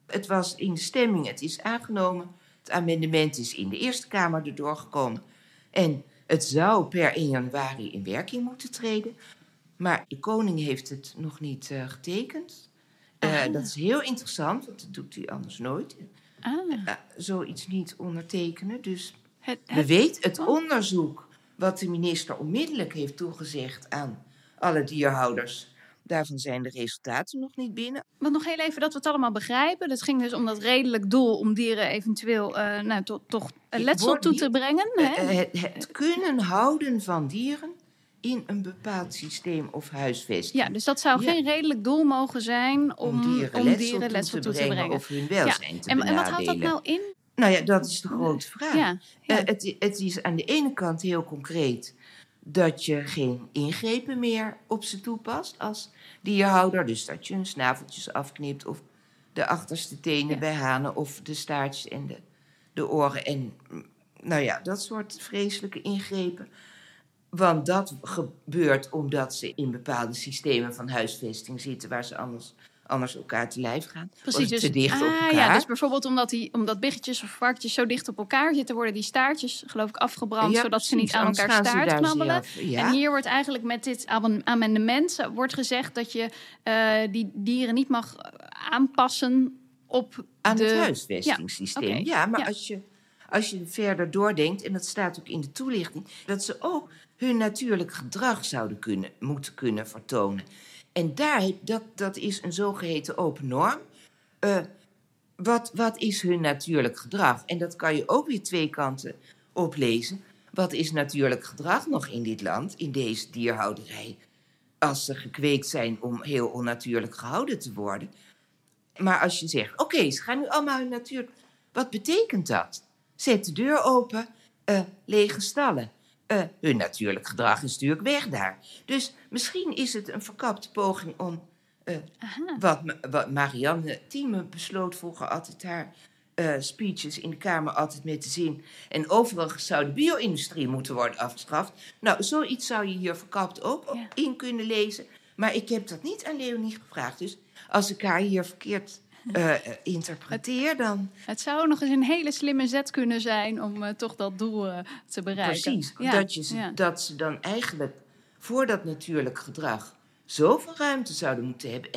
Het was in de stemming, het is aangenomen. Het amendement is in de Eerste Kamer erdoor gekomen. En het zou per 1 januari in werking moeten treden. Maar de koning heeft het nog niet eh, getekend. Eh, dat is heel interessant, want dat doet hij anders nooit. Ah, zoiets niet ondertekenen. Dus het, we het- weten het Oh. onderzoek wat de minister onmiddellijk heeft toegezegd aan alle dierhouders. Daarvan zijn de resultaten nog niet binnen. Want nog heel even dat we het allemaal begrijpen. Het ging dus om dat redelijk doel om dieren eventueel eh, nou, to- toch letsel toe niet- te brengen. Eh, Hè? eh, het, het kunnen houden van dieren in een bepaald systeem of huisvesting. Ja, dus dat zou Ja. geen redelijk doel mogen zijn om, om dieren toe, te, brengen, of hun welzijn te En, en wat houdt dat nou in? Nou ja, dat is de grote vraag. Ja, ja. Eh, het, het is aan de ene kant heel concreet dat je geen ingrepen meer op ze toepast als dierhouder. Dus dat je hun snaveltjes afknipt of de achterste tenen Ja. bij hanen of de staartjes en de, de oren. En mm, nou ja, dat soort vreselijke ingrepen. Want dat gebeurt omdat ze in bepaalde systemen van huisvesting zitten waar ze anders, anders elkaar te lijf gaan. Precies, dus, te dicht op ah, elkaar. Ja, dus bijvoorbeeld omdat, die, omdat biggetjes of varkentjes zo dicht op elkaar zitten, worden die staartjes geloof ik afgebrand, Ja, zodat ze niet aan elkaar staart knabbelen. ja. En hier wordt eigenlijk met dit amen- amendement eh, wordt gezegd dat je eh, die dieren niet mag eh, aanpassen op aan de... het huisvestingssysteem. Ja, Ja, maar. Als, je, als je verder doordenkt, en dat staat ook in de toelichting, dat ze ook hun natuurlijk gedrag zouden kunnen, moeten kunnen vertonen. En daar, dat, dat is een zogeheten open norm. Eh, wat, wat is hun natuurlijk gedrag? En dat kan je ook weer twee kanten oplezen. Wat is natuurlijk gedrag nog in dit land, in deze dierhouderij? Als ze gekweekt zijn om heel onnatuurlijk gehouden te worden. Maar als je zegt, oké, ze gaan nu allemaal hun natuur... Wat betekent dat? Zet de deur open, eh, lege stallen. Eh, hun natuurlijk gedrag is natuurlijk weg daar. Dus misschien is het een verkapte poging om eh, wat, wat Marianne Thieme besloot vroeger altijd haar eh, speeches in de Kamer altijd met de zin. En overigens zou de bio-industrie moeten worden afgeschaft. Nou, zoiets zou je hier verkapt ook Ja. in kunnen lezen. Maar ik heb dat niet aan Leonie gevraagd. Dus als ik haar hier verkeerd eh, eh, interpreteer, dan Het zou nog eens een hele slimme zet kunnen zijn om eh, toch dat doel te bereiken. precies. Ja, Dat, je, ja. dat ze dan eigenlijk voor dat natuurlijk gedrag zoveel ruimte zouden moeten hebben.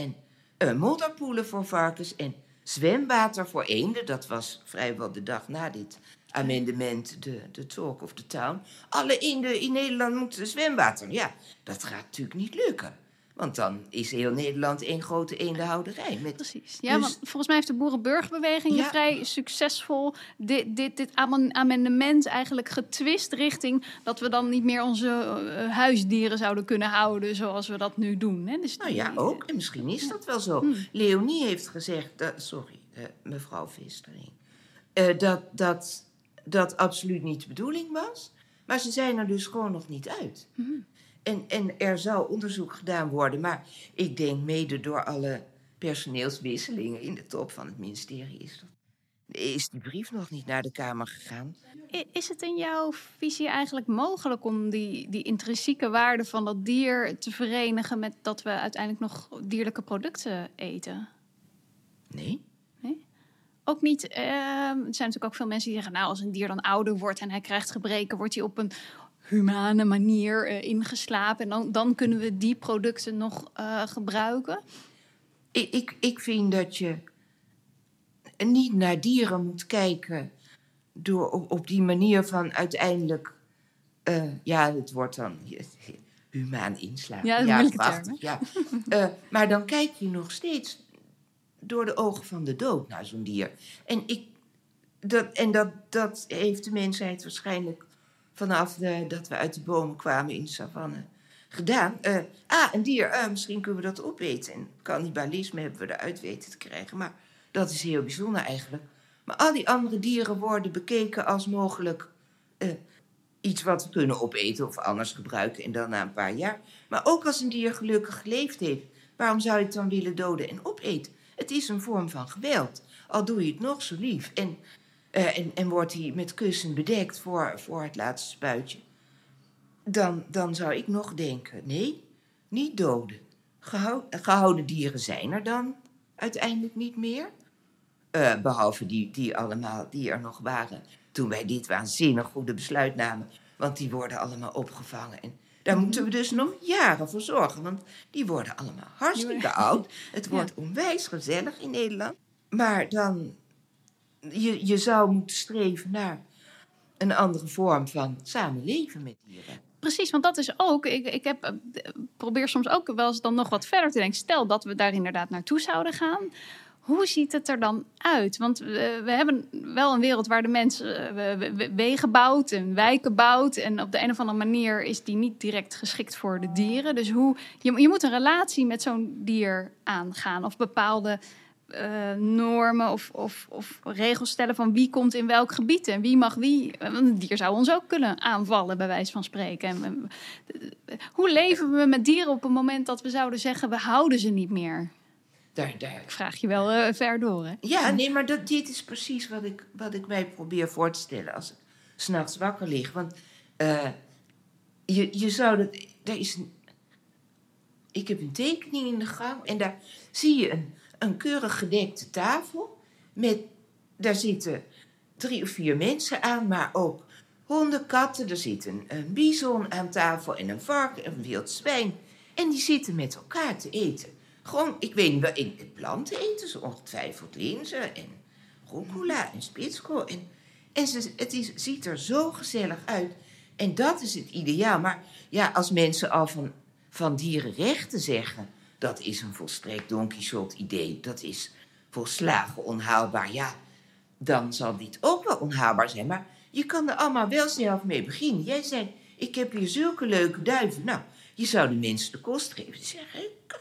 En modderpoelen voor varkens en zwemwater voor eenden. Dat was vrijwel de dag na dit amendement, de, de talk of the town. Alle eenden in Nederland moeten zwemwater. Ja, dat gaat natuurlijk niet lukken. Want dan is heel Nederland één grote eendenhouderij. Met, Precies. Ja, Dus- want volgens mij heeft de boerenburgerbeweging Ja. vrij succesvol dit, dit, dit amen- amendement eigenlijk getwist richting dat we dan niet meer onze eh, huisdieren zouden kunnen houden zoals we dat nu doen. Hè? Dus Nou ja, die- ook. En misschien is dat wel zo. Hmm. Leonie heeft gezegd, dat, sorry, eh, mevrouw Vestering, eh, dat, dat dat absoluut niet de bedoeling was. Maar ze zijn er dus gewoon nog niet uit. Hmm. En, en er zou onderzoek gedaan worden, maar ik denk mede door alle personeelswisselingen in de top van het ministerie is, dat, is die brief nog niet naar de Kamer gegaan. Is het in jouw visie eigenlijk mogelijk om die, die intrinsieke waarde van dat dier te verenigen met dat we uiteindelijk nog dierlijke producten eten? Nee? Ook niet. ehm, er zijn natuurlijk ook veel mensen die zeggen: Nou, als een dier dan ouder wordt en hij krijgt gebreken, wordt hij op een humane manier eh, ingeslapen. En dan, dan kunnen we die producten nog eh, gebruiken. Ik, ik, ik vind dat je niet naar dieren moet kijken door op, op die manier van uiteindelijk, eh, ja, het wordt dan humaan inslapen. Ja, dat is een moeilijke prachtig, ja. Eh, maar dan kijk je nog steeds door de ogen van de dood naar zo'n dier. En, ik, dat, en dat, dat heeft de mensheid waarschijnlijk vanaf de, dat we uit de bomen kwamen in de savanne gedaan. Eh, ah, een dier, eh, misschien kunnen we dat opeten. En cannibalisme hebben we eruit weten te krijgen. Maar dat is heel bijzonder eigenlijk. Maar al die andere dieren worden bekeken als mogelijk eh, iets wat we kunnen opeten of anders gebruiken. En dan na een paar jaar. Maar ook als een dier gelukkig geleefd heeft, waarom zou je het dan willen doden en opeten? Het is een vorm van geweld. Al doe je het nog zo lief. En, eh, en, en wordt hij met kussen bedekt voor, voor het laatste spuitje. Dan, dan zou ik nog denken: nee, niet doden. Gehou- gehouden dieren zijn er dan uiteindelijk niet meer. Eh, behalve die, die allemaal die er nog waren toen wij dit waanzinnig goede besluit namen. Want die worden allemaal opgevangen. En daar moeten we dus nog jaren voor zorgen. Want die worden allemaal hartstikke oud. Het wordt onwijs gezellig in Nederland. Maar dan, je, je zou moeten streven naar een andere vorm van samenleven met dieren. Precies, want dat is ook. Ik, ik heb, eh, probeer soms ook wel eens dan nog wat verder te denken. Stel dat we daar inderdaad naartoe zouden gaan. Hoe ziet het er dan uit? Want we, we hebben wel een wereld waar de mensen eh, we- we- we- wegen bouwt en wijken bouwt. En op de een of andere manier is die niet direct geschikt voor de dieren. Dus hoe, je, je moet een relatie met zo'n dier aangaan. Of bepaalde eh, normen of, of, of regels stellen van wie komt in welk gebied en wie mag wie. Want een dier zou ons ook kunnen aanvallen, bij wijze van spreken. En, eh, hoe leven we met dieren op het moment dat we zouden zeggen we houden ze niet meer? Daar, daar, Ik vraag je wel eh, ver door, hè? Ja, nee, maar dat, dit is precies wat ik, wat ik mij probeer voor te stellen als ik s'nachts wakker lig. Want eh, je, je zou dat. Daar is een, ik heb een tekening in de gang en daar zie je een, een keurig gedekte tafel. Met, daar zitten drie of vier mensen aan, maar ook honden, katten. Er zit een, een bison aan tafel en een varken, een wild zwijn. En die zitten met elkaar te eten. Gewoon, ik weet niet wel, in planten eten ze ongetwijfeld linzen en rucola en spitskool. En, en het ziet er zo gezellig uit. En dat is het ideaal. Maar ja, als mensen al van, van dierenrechten zeggen... dat is een volstrekt Don Quixote idee. Dat is volslagen onhaalbaar. Ja, dan zal dit ook wel onhaalbaar zijn. Maar je kan er allemaal wel zelf mee beginnen. Jij zei, ik heb hier zulke leuke duiven. Nou, je zou de mensen de kost geven. Die zeggen, ik,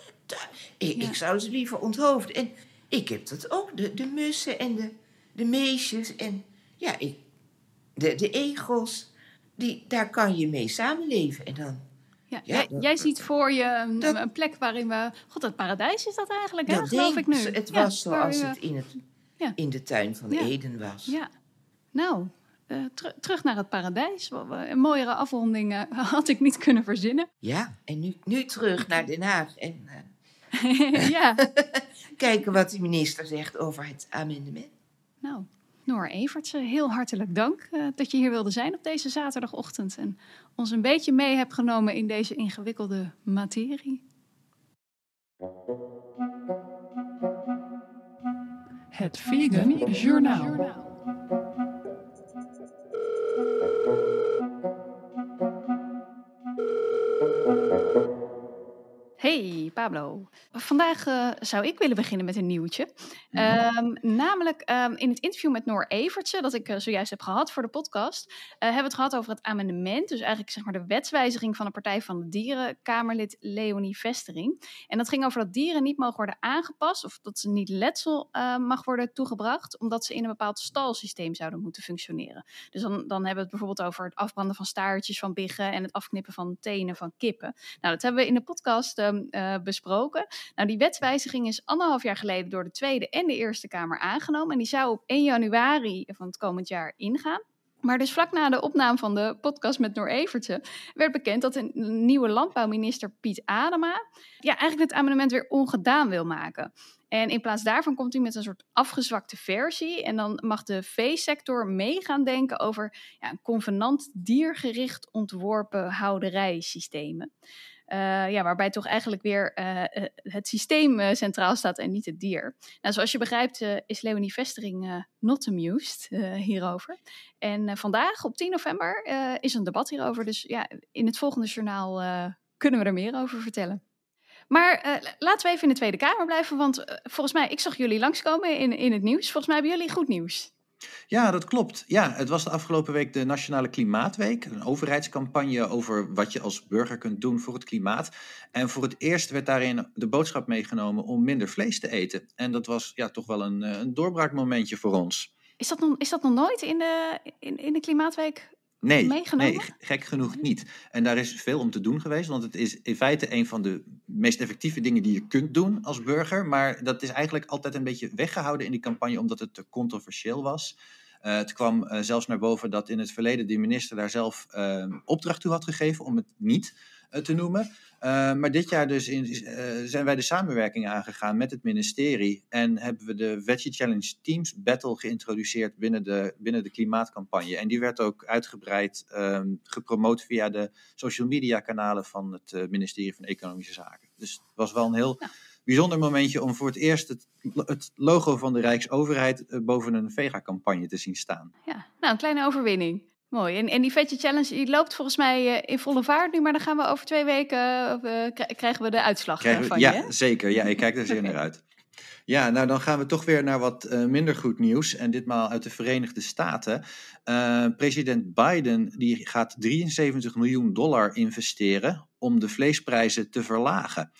ik, ik zou ze liever onthoofden. En ik heb dat ook, de, de mussen en de, de meesjes en ja, ik, de, de egels. die, daar kan je mee samenleven. En dan, Ja, Ja, jij, dat- jij ziet voor je een, dat- een plek waarin we... God, het paradijs is dat eigenlijk, hè? dat geloof ik nu. Het Ja, was zoals het in, het, Ja. in de tuin van. Eden was. Ja, nou, eh, teru- terug naar het paradijs. Een mooiere afronding eh, had ik niet kunnen verzinnen. Ja, en nu, nu terug naar Den Haag. En eh, ja, kijken wat de minister zegt over het amendement. nou, Noor Evertsen, heel hartelijk dank eh, dat je hier wilde zijn op deze zaterdagochtend. En ons een beetje mee hebt genomen in deze ingewikkelde materie. Het Vegan Journaal. Hey Pablo, vandaag eh, zou ik willen beginnen met een nieuwtje. Ehm, namelijk ehm, in het interview met Noor Evertsen, dat ik eh, zojuist heb gehad voor de podcast, eh, hebben we het gehad over het amendement. Dus eigenlijk zeg maar de wetswijziging van de Partij van de Dieren, Kamerlid Leonie Vestering. En dat ging over dat dieren niet mogen worden aangepast of dat ze niet letsel eh, mag worden toegebracht, omdat ze in een bepaald stalsysteem zouden moeten functioneren. Dus dan, dan hebben we het bijvoorbeeld over het afbranden van staartjes van biggen en het afknippen van tenen van kippen. Nou, dat hebben we in de podcast ehm, eh, besproken. Nou, die wetswijziging is anderhalf jaar geleden door de Tweede en de Eerste Kamer aangenomen. En die zou op 1 januari van het komend jaar ingaan. Maar dus vlak na de opname van de podcast met Noor Evertsen werd bekend dat een nieuwe landbouwminister Piet Adema ja, eigenlijk het amendement weer ongedaan wil maken. En in plaats daarvan komt hij met een soort afgezwakte versie. En dan mag de veesector mee gaan denken over ja, een convenant diergericht ontworpen houderijsystemen. Eh, ja, waarbij toch eigenlijk weer eh, eh, het systeem centraal staat en niet het dier. Nou, zoals je begrijpt is Leonie Vestering not amused hierover. En vandaag, op 10 november, is een debat hierover. Dus ja, in het volgende journaal kunnen we er meer over vertellen. Maar laten we even in de Tweede Kamer blijven, want volgens mij, ik zag jullie langskomen in, in het nieuws. Volgens mij hebben jullie goed nieuws. Ja, dat klopt. Ja, het was de afgelopen week de Nationale Klimaatweek. Een overheidscampagne over wat je als burger kunt doen voor het klimaat. En voor het eerst werd daarin de boodschap meegenomen om minder vlees te eten. En dat was ja, toch wel een, eh, een doorbraakmomentje voor ons. Is dat nog, is dat nog nooit in de, in, in de Klimaatweek Nee, meegenomen? nee, g- gek genoeg niet. En daar is veel om te doen geweest, want het is in feite een van de meest effectieve dingen die je kunt doen als burger. Maar dat is eigenlijk altijd een beetje weggehouden in die campagne, omdat het te controversieel was. Eh, het kwam eh, zelfs naar boven dat in het verleden de minister daar zelf eh, opdracht toe had gegeven om het niet eh, te noemen. Eh, maar dit jaar dus in, eh, zijn wij de samenwerking aangegaan met het ministerie en hebben we de Veggie Challenge Teams Battle geïntroduceerd binnen de, binnen de klimaatcampagne. En die werd ook uitgebreid ehm, gepromoot via de social media kanalen van het eh, ministerie van Economische Zaken. Dus het was wel een heel bijzonder momentje om voor het eerst het, het logo van de Rijksoverheid boven een vega-campagne te zien staan. Ja, nou, een kleine overwinning. Mooi. En, en die Veggie Challenge die loopt volgens mij eh, in volle vaart nu, maar dan gaan we over twee weken eh, kri- krijgen we de uitslag eh, Krijgen we- van ja, je. hè? zeker. Ja, ik kijk er zeer naar uit. Ja, nou dan gaan we toch weer naar wat minder goed nieuws. En ditmaal uit de Verenigde Staten. President Biden die gaat 73 miljoen dollar investeren om de vleesprijzen te verlagen.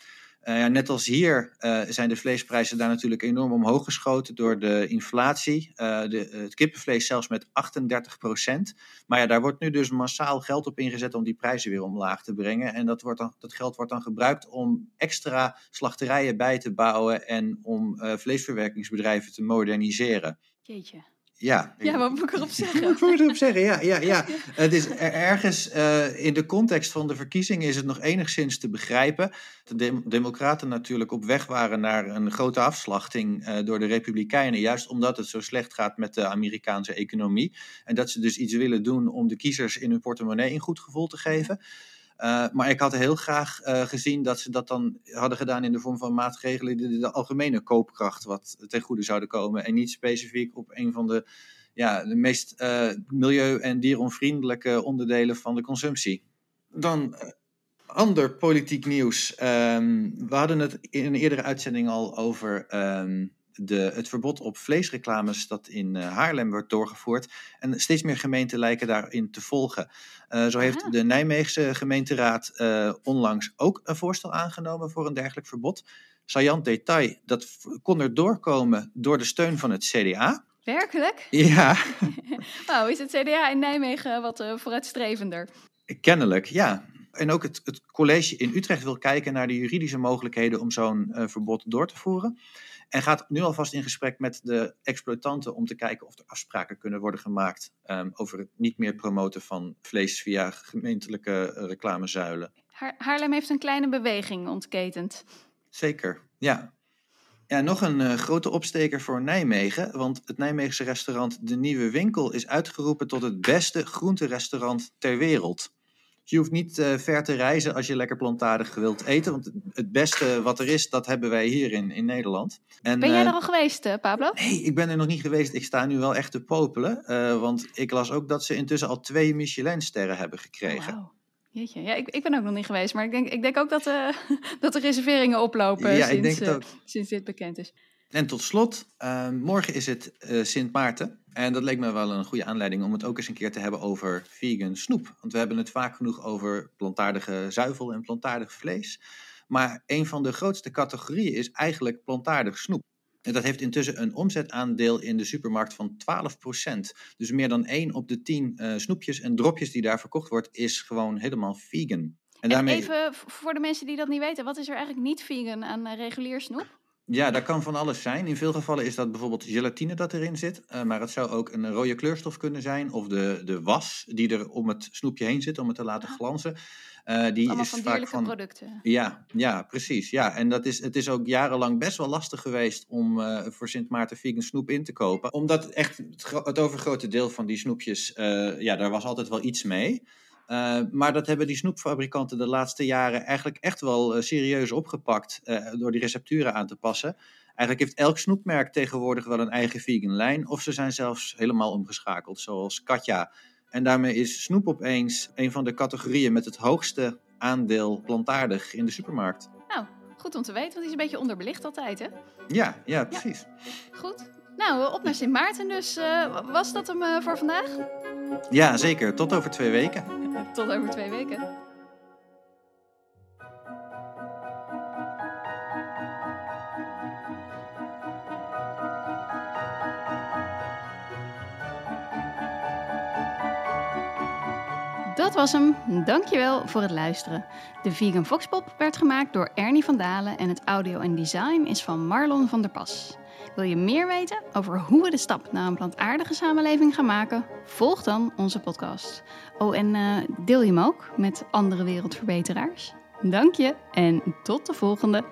Eh, ja, net als hier eh, zijn de vleesprijzen daar natuurlijk enorm omhoog geschoten door de inflatie. Eh, de, het kippenvlees zelfs met 38 procent. Maar ja, daar wordt nu dus massaal geld op ingezet om die prijzen weer omlaag te brengen. En dat, wordt dan, dat geld wordt dan gebruikt om extra slachterijen bij te bouwen en om vleesverwerkingsbedrijven te moderniseren. Ja, Ja, wat moet ik erop zeggen? ik moet erop zeggen, ja. ja, ja. Het is er- ergens eh, in de context van de verkiezingen is het nog enigszins te begrijpen. De dem- Democraten natuurlijk op weg waren naar een grote afslachting eh, door de Republikeinen. Juist omdat het zo slecht gaat met de Amerikaanse economie. En dat ze dus iets willen doen om de kiezers in hun portemonnee een goed gevoel te geven. Uh, maar ik had heel graag uh, gezien dat ze dat dan hadden gedaan in de vorm van maatregelen die de algemene koopkracht wat ten goede zouden komen. En niet specifiek op een van de, ja, de meest uh, milieu- en dieronvriendelijke onderdelen van de consumptie. Dan ander politiek nieuws. Um, we hadden het in een eerdere uitzending al over um, de, het verbod op vleesreclames dat in uh, Haarlem wordt doorgevoerd. En steeds meer gemeenten lijken daarin te volgen. Uh, zo heeft Aha. de Nijmeegse gemeenteraad uh, onlangs ook een voorstel aangenomen voor een dergelijk verbod. Saillant detail, dat kon er doorkomen door de steun van het CDA. Werkelijk? Ja, Nou, is het CDA in Nijmegen wat eh, vooruitstrevender? kennelijk, ja. En ook het, het college in Utrecht wil kijken naar de juridische mogelijkheden om zo'n eh, verbod door te voeren. En gaat nu alvast in gesprek met de exploitanten om te kijken of er afspraken kunnen worden gemaakt ehm, over het niet meer promoten van vlees via gemeentelijke eh, reclamezuilen. Haar- Haarlem heeft een kleine beweging ontketend. Zeker, ja. Ja, nog een eh, grote opsteker voor Nijmegen, want het Nijmeegse restaurant De Nieuwe Winkel is uitgeroepen tot het beste groenterestaurant ter wereld. Je hoeft niet eh, ver te reizen als je lekker plantaardig wilt eten, want het beste wat er is, dat hebben wij hier in, in Nederland. En, Ben jij eh, er al geweest, eh, Pablo? Nee, ik ben er nog niet geweest. Ik sta nu wel echt te popelen, want ik las ook dat ze intussen al twee Michelinsterren hebben gekregen. Wauw. Jeetje, ja, ik, ik ben ook nog niet geweest, maar ik denk, ik denk ook dat, dat de reserveringen oplopen Ja, ik sinds, denk het eh, ook. sinds dit bekend is. En tot slot, morgen is het Sint Maarten. En dat leek me wel een goede aanleiding om het ook eens een keer te hebben over vegan snoep. Want we hebben het vaak genoeg over plantaardige zuivel en plantaardig vlees. Maar een van de grootste categorieën is eigenlijk plantaardig snoep. En dat heeft intussen een omzetaandeel in de supermarkt van 12%. Dus meer dan 1 op de 10 eh, snoepjes en dropjes die daar verkocht wordt, is gewoon helemaal vegan. En En daarmee, even voor de mensen die dat niet weten, wat is er eigenlijk niet vegan aan eh, regulier snoep? Ja, dat kan van alles zijn. In veel gevallen is dat bijvoorbeeld gelatine dat erin zit. eh, maar het zou ook een rode kleurstof kunnen zijn. Of de, de was die er om het snoepje heen zit om het te laten glanzen. Eh, die Allemaal is van vaak van. producten. Ja, ja, precies. Ja. En dat is, het is ook jarenlang best wel lastig geweest om eh, voor Sint Maarten vegan snoep in te kopen. Omdat echt het, het overgrote deel van die snoepjes, ja, daar was altijd wel iets mee. Eh, maar dat hebben die snoepfabrikanten de laatste jaren eigenlijk echt wel eh, serieus opgepakt eh, door die recepturen aan te passen. Eigenlijk heeft elk snoepmerk tegenwoordig wel een eigen vegan lijn, of ze zijn zelfs helemaal omgeschakeld, zoals Katja. En daarmee is snoep opeens een van de categorieën met het hoogste aandeel plantaardig in de supermarkt. Nou, goed om te weten, want die is een beetje onderbelicht altijd, hè? Ja, ja, precies. Goed. Nou, op naar Sint Maarten dus. Eh, was dat hem eh, voor vandaag? Ja, zeker. Tot over twee weken. Tot over twee weken. Dat was hem. Dankjewel voor het luisteren. De Vegan Foxpop werd gemaakt door Ernie van Dalen en het audio en design is van Marlon van der Pas. Wil je meer weten over hoe we de stap naar een plantaardige samenleving gaan maken? Volg dan onze podcast. Oh, en eh, deel je hem ook met andere wereldverbeteraars. Dank je en tot de volgende.